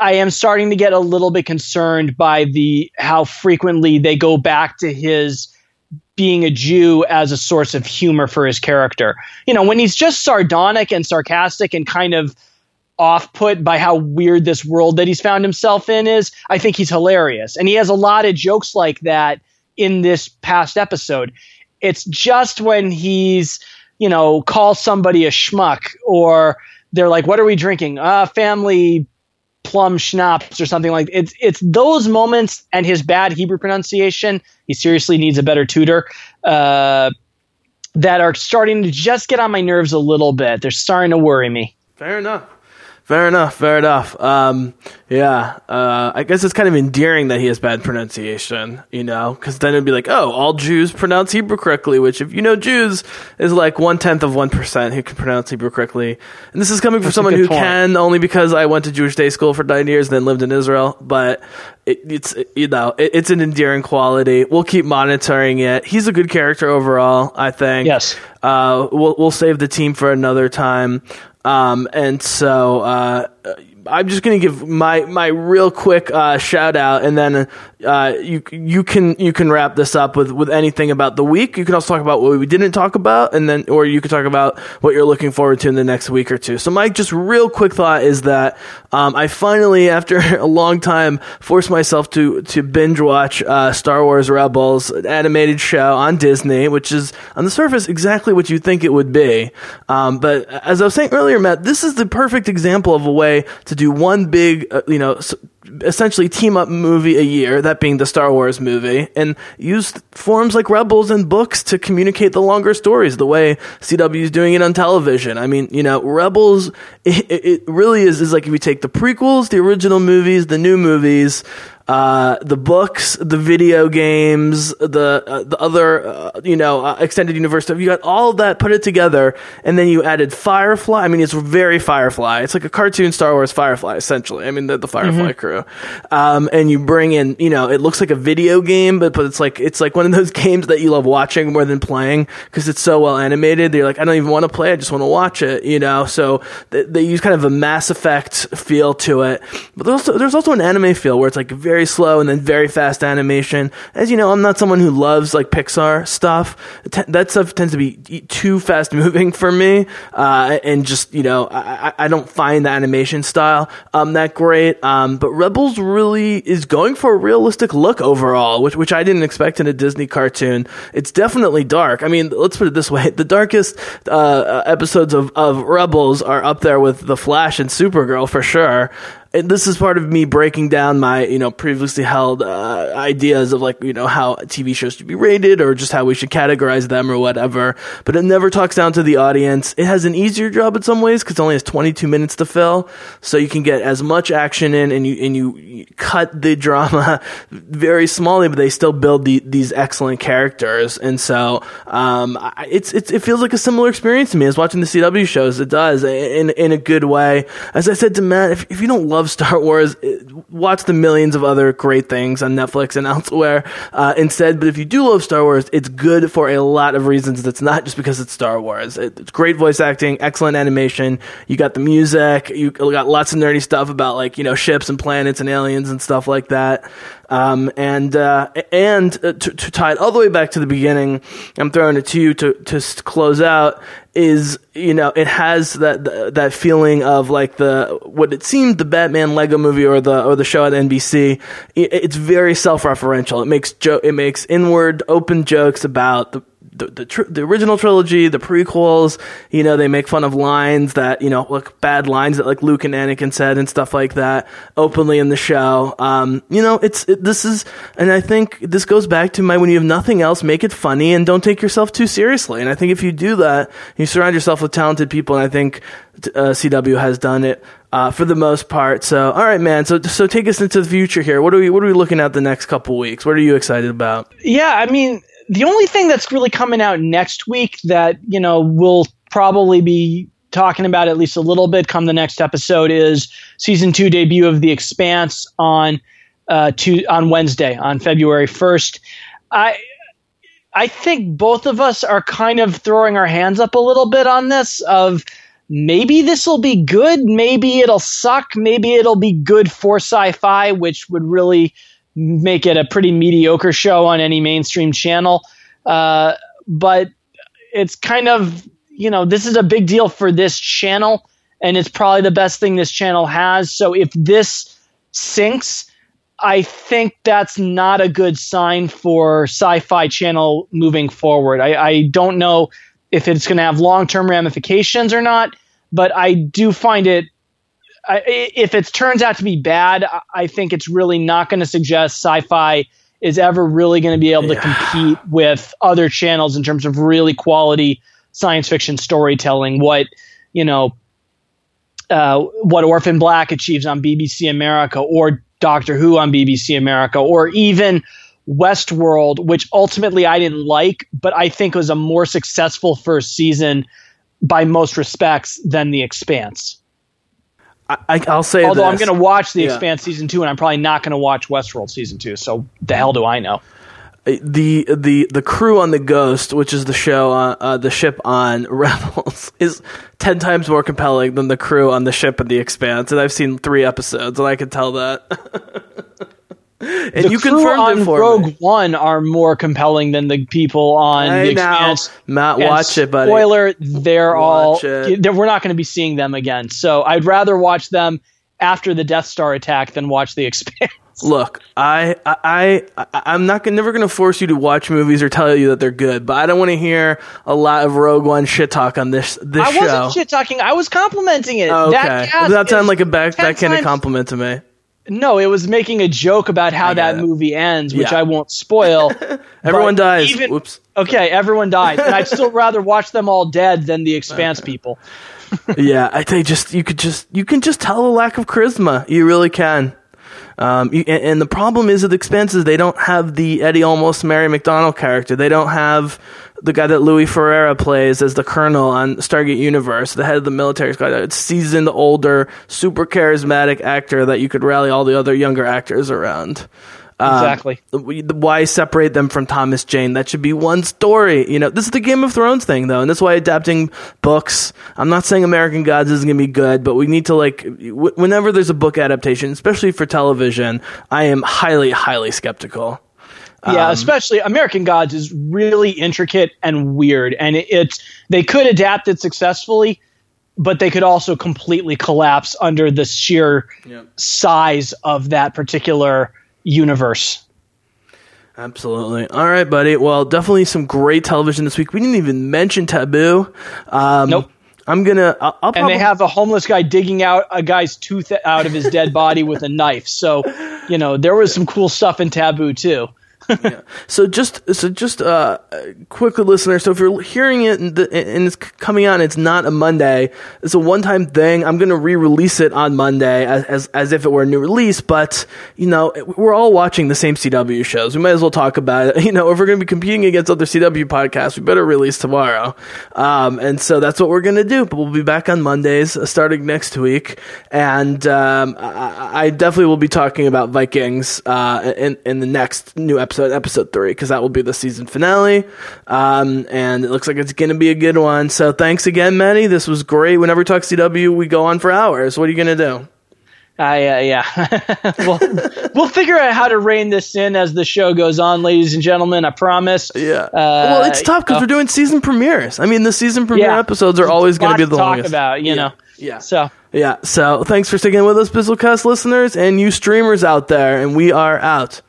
I am starting to get a little bit concerned by the how frequently they go back to his being a Jew as a source of humor for his character. You know, when he's just sardonic and sarcastic and kind of off put by how weird this world that he's found himself in is, I think he's hilarious. And he has a lot of jokes like that in this past episode. It's just when he's, you know, calls somebody a schmuck or they're like, what are we drinking? Uh, family plum schnapps or something like it's it's those moments and his bad Hebrew pronunciation. He seriously needs a better tutor. Uh, that are starting to just get on my nerves a little bit. They're starting to worry me. Fair enough. Fair enough. Fair enough. Um, yeah. Uh, I guess it's kind of endearing that he has bad pronunciation, you know, because then it'd be like, oh, all Jews pronounce Hebrew correctly, which, if you know Jews, is like one tenth of one percent who can pronounce Hebrew correctly. And this is coming from That's someone who point. can, only because I went to Jewish day school for nine years, and then lived in Israel. But it, it's you know, it, it's an endearing quality. We'll keep monitoring it. He's a good character overall. I think. Yes. Uh, we'll we'll save the team for another time. Um, and so uh, I'm just going to give my my real quick uh, shout out, and then uh, you you can you can wrap this up with with anything about the week. You can also talk about what we didn't talk about, and then or you can talk about what you're looking forward to in the next week or two. So my just real quick thought is that um, I finally, after a long time, forced myself to to binge watch uh, Star Wars Rebels, an animated show on Disney, which is on the surface exactly what you think it would be. Um, but as I was saying earlier, Matt, this is the perfect example of a way to do one big, uh, you know, essentially team up movie a year, that being the Star Wars movie, and use forms like Rebels and books to communicate the longer stories the way CW is doing it on television. I mean, you know, Rebels, it, it really is, is like if you take the prequels, the original movies, the new movies, uh, the books, the video games, the uh, the other uh, you know uh, extended universe stuff. You got all that, put it together, and then you added Firefly. I mean, it's very Firefly. It's like a cartoon Star Wars Firefly, essentially. I mean, the, the Firefly crew. Um, and you bring in, you know, it looks like a video game, but but it's like it's like one of those games that you love watching more than playing because it's so well animated. You're like, I don't even want to play. I just want to watch it. You know, so they, they use kind of a Mass Effect feel to it, but there's also there's also an anime feel where it's like very slow and then very fast animation. As you know, I'm not someone who loves like Pixar stuff. T- that stuff tends to be too fast moving for me, uh, and just you know, I, I don't find the animation style um, that great. Um, but Rebels really is going for a realistic look overall, which which I didn't expect in a Disney cartoon. It's definitely dark. I mean, let's put it this way: the darkest uh, episodes of of Rebels are up there with the Flash and Supergirl for sure and this is part of me breaking down my you know previously held uh, ideas of like you know how TV shows should be rated or just how we should categorize them or whatever. But it never talks down to the audience. It has an easier job in some ways because it only has 22 minutes to fill, so you can get as much action in and you and you cut the drama very smallly, but they still build the, these excellent characters. And so um, it's, it's it feels like a similar experience to me as watching the CW shows. It does in in a good way. As I said to Matt, if, if you don't love Star Wars, watch the millions of other great things on Netflix and elsewhere uh, instead. But if you do love Star Wars, it's good for a lot of reasons. That's not just because it's Star Wars. It's great voice acting, excellent animation. You got the music. You got lots of nerdy stuff about like you know ships and planets and aliens and stuff like that. Um, and uh, and uh, to, to, tie it all the way back to the beginning, I'm throwing it to you to to close out. Is you know it has that that feeling of like the what it seemed the Batman Lego movie or the or the show at NBC. It's very self referential. It makes jo- it makes inward open jokes about the the the, tr- the, original trilogy, the prequels, you know, they make fun of lines that you know, like bad lines that like Luke and Anakin said and stuff like that openly in the show. Um, you know, it's it, this is, and I think this goes back to my when you have nothing else, make it funny and don't take yourself too seriously. And I think if you do that, you surround yourself with talented people, and I think uh, CW has done it. Uh, for the most part, so all right, man. So, so take us into the future here. What are we, what are we looking at the next couple weeks? What are you excited about? Yeah, I mean, the only thing that's really coming out next week that you know we'll probably be talking about at least a little bit come the next episode is season two debut of The Expanse on uh, to, on Wednesday on February first. I I think both of us are kind of throwing our hands up a little bit on this of maybe this will be good, maybe it'll suck, maybe it'll be good for Syfy, which would really make it a pretty mediocre show on any mainstream channel. Uh, but it's kind of you know this is a big deal for this channel, and it's probably the best thing this channel has. So if this sinks. I think that's not a good sign for Syfy Channel moving forward. I, I don't know if it's going to have long-term ramifications or not, but I do find it. I, if it turns out to be bad, I think it's really not going to suggest Syfy is ever really going to be able yeah. to compete with other channels in terms of really quality science fiction storytelling. What you know, uh, what Orphan Black achieves on BBC America, or Doctor Who on BBC America, or even Westworld, which ultimately I didn't like, but I think was a more successful first season by most respects than The Expanse. I, will say. Although this. I'm going to watch The yeah. Expanse season two, and I'm probably not going to watch Westworld season two. So the hell do I know? Uh, the the the crew on the Ghost, which is the show on uh, the ship on Rebels, is ten times more compelling than the crew on the ship in The Expanse, and I've seen three episodes, and I can tell that. and the you confirmed on it for Rogue me. One are more compelling than the people on I the Expanse. Matt, watch it, buddy. Spoiler: they're watch all. We're not going to be seeing them again. So I'd rather watch them after the Death Star attack than watch the Expanse. Look, I, I, I, I'm not gonna, never going to force you to watch movies or tell you that they're good, but I don't want to hear a lot of Rogue One shit talk on this this I show. I wasn't shit talking. I was complimenting it. Okay, that, that sound like a back, that kind of compliment to me. No, it was making a joke about how that it. movie ends, which yeah. I won't spoil. everyone dies. Even, Whoops. Okay, everyone dies, and I'd still rather watch them all dead than the Expanse people. yeah, I think just you could just you can just tell a lack of charisma. You really can. Um, you, and, and, the problem is with Expanse, they don't have the Eddie Olmos Mary McDonnell character. They don't have the guy that Louis Ferreira plays as the colonel on Stargate Universe, the head of the military squad, It's seasoned, older, super charismatic actor that you could rally all the other younger actors around. Um, exactly. why separate them from Thomas Jane? That should be one story. You know, this is the Game of Thrones thing, though, and that's why adapting books. I'm not saying American Gods isn't going to be good, but we need to like w- whenever there's a book adaptation, especially for television, I am highly, highly skeptical. Yeah, um, especially American Gods is really intricate and weird, and it, it's they could adapt it successfully, but they could also completely collapse under the sheer yeah. size of that particular universe. Absolutely. All right, buddy. Well, definitely some great television this week. We didn't even mention Taboo. Um, nope. I'm gonna. I'll, I'll and they have a homeless guy digging out a guy's tooth out of his dead body with a knife. So, you know, there was some cool stuff in Taboo too So just so just uh, quickly, listener. So if you're hearing it and, the, and, it's coming out, it's not a Monday. It's a one-time thing. I'm going to re-release it on Monday as, as, as if it were a new release. But you know, we're all watching the same CW shows. We might as well talk about it. You know, if we're going to be competing against other CW podcasts, we better release tomorrow. Um, and so that's what we're going to do. But we'll be back on Mondays uh, starting next week, and um, I, I, definitely will be talking about Vikings uh, in in the next new episode episode, episode three, because that will be the season finale. Um, and it looks like it's going to be a good one. So thanks again, Manny. This was great. Whenever we talk CW, we go on for hours. What are you going to do? I uh, yeah, we'll we'll figure out how to rein this in as the show goes on, ladies and gentlemen. I promise. Yeah. Uh, well, it's tough because uh, we're doing season premieres. I mean, the season premiere yeah, episodes are always going to be the talk longest. about, you yeah. know. Yeah. So yeah. So thanks for sticking with us, Bizzlecast listeners, and you streamers out there. And we are out.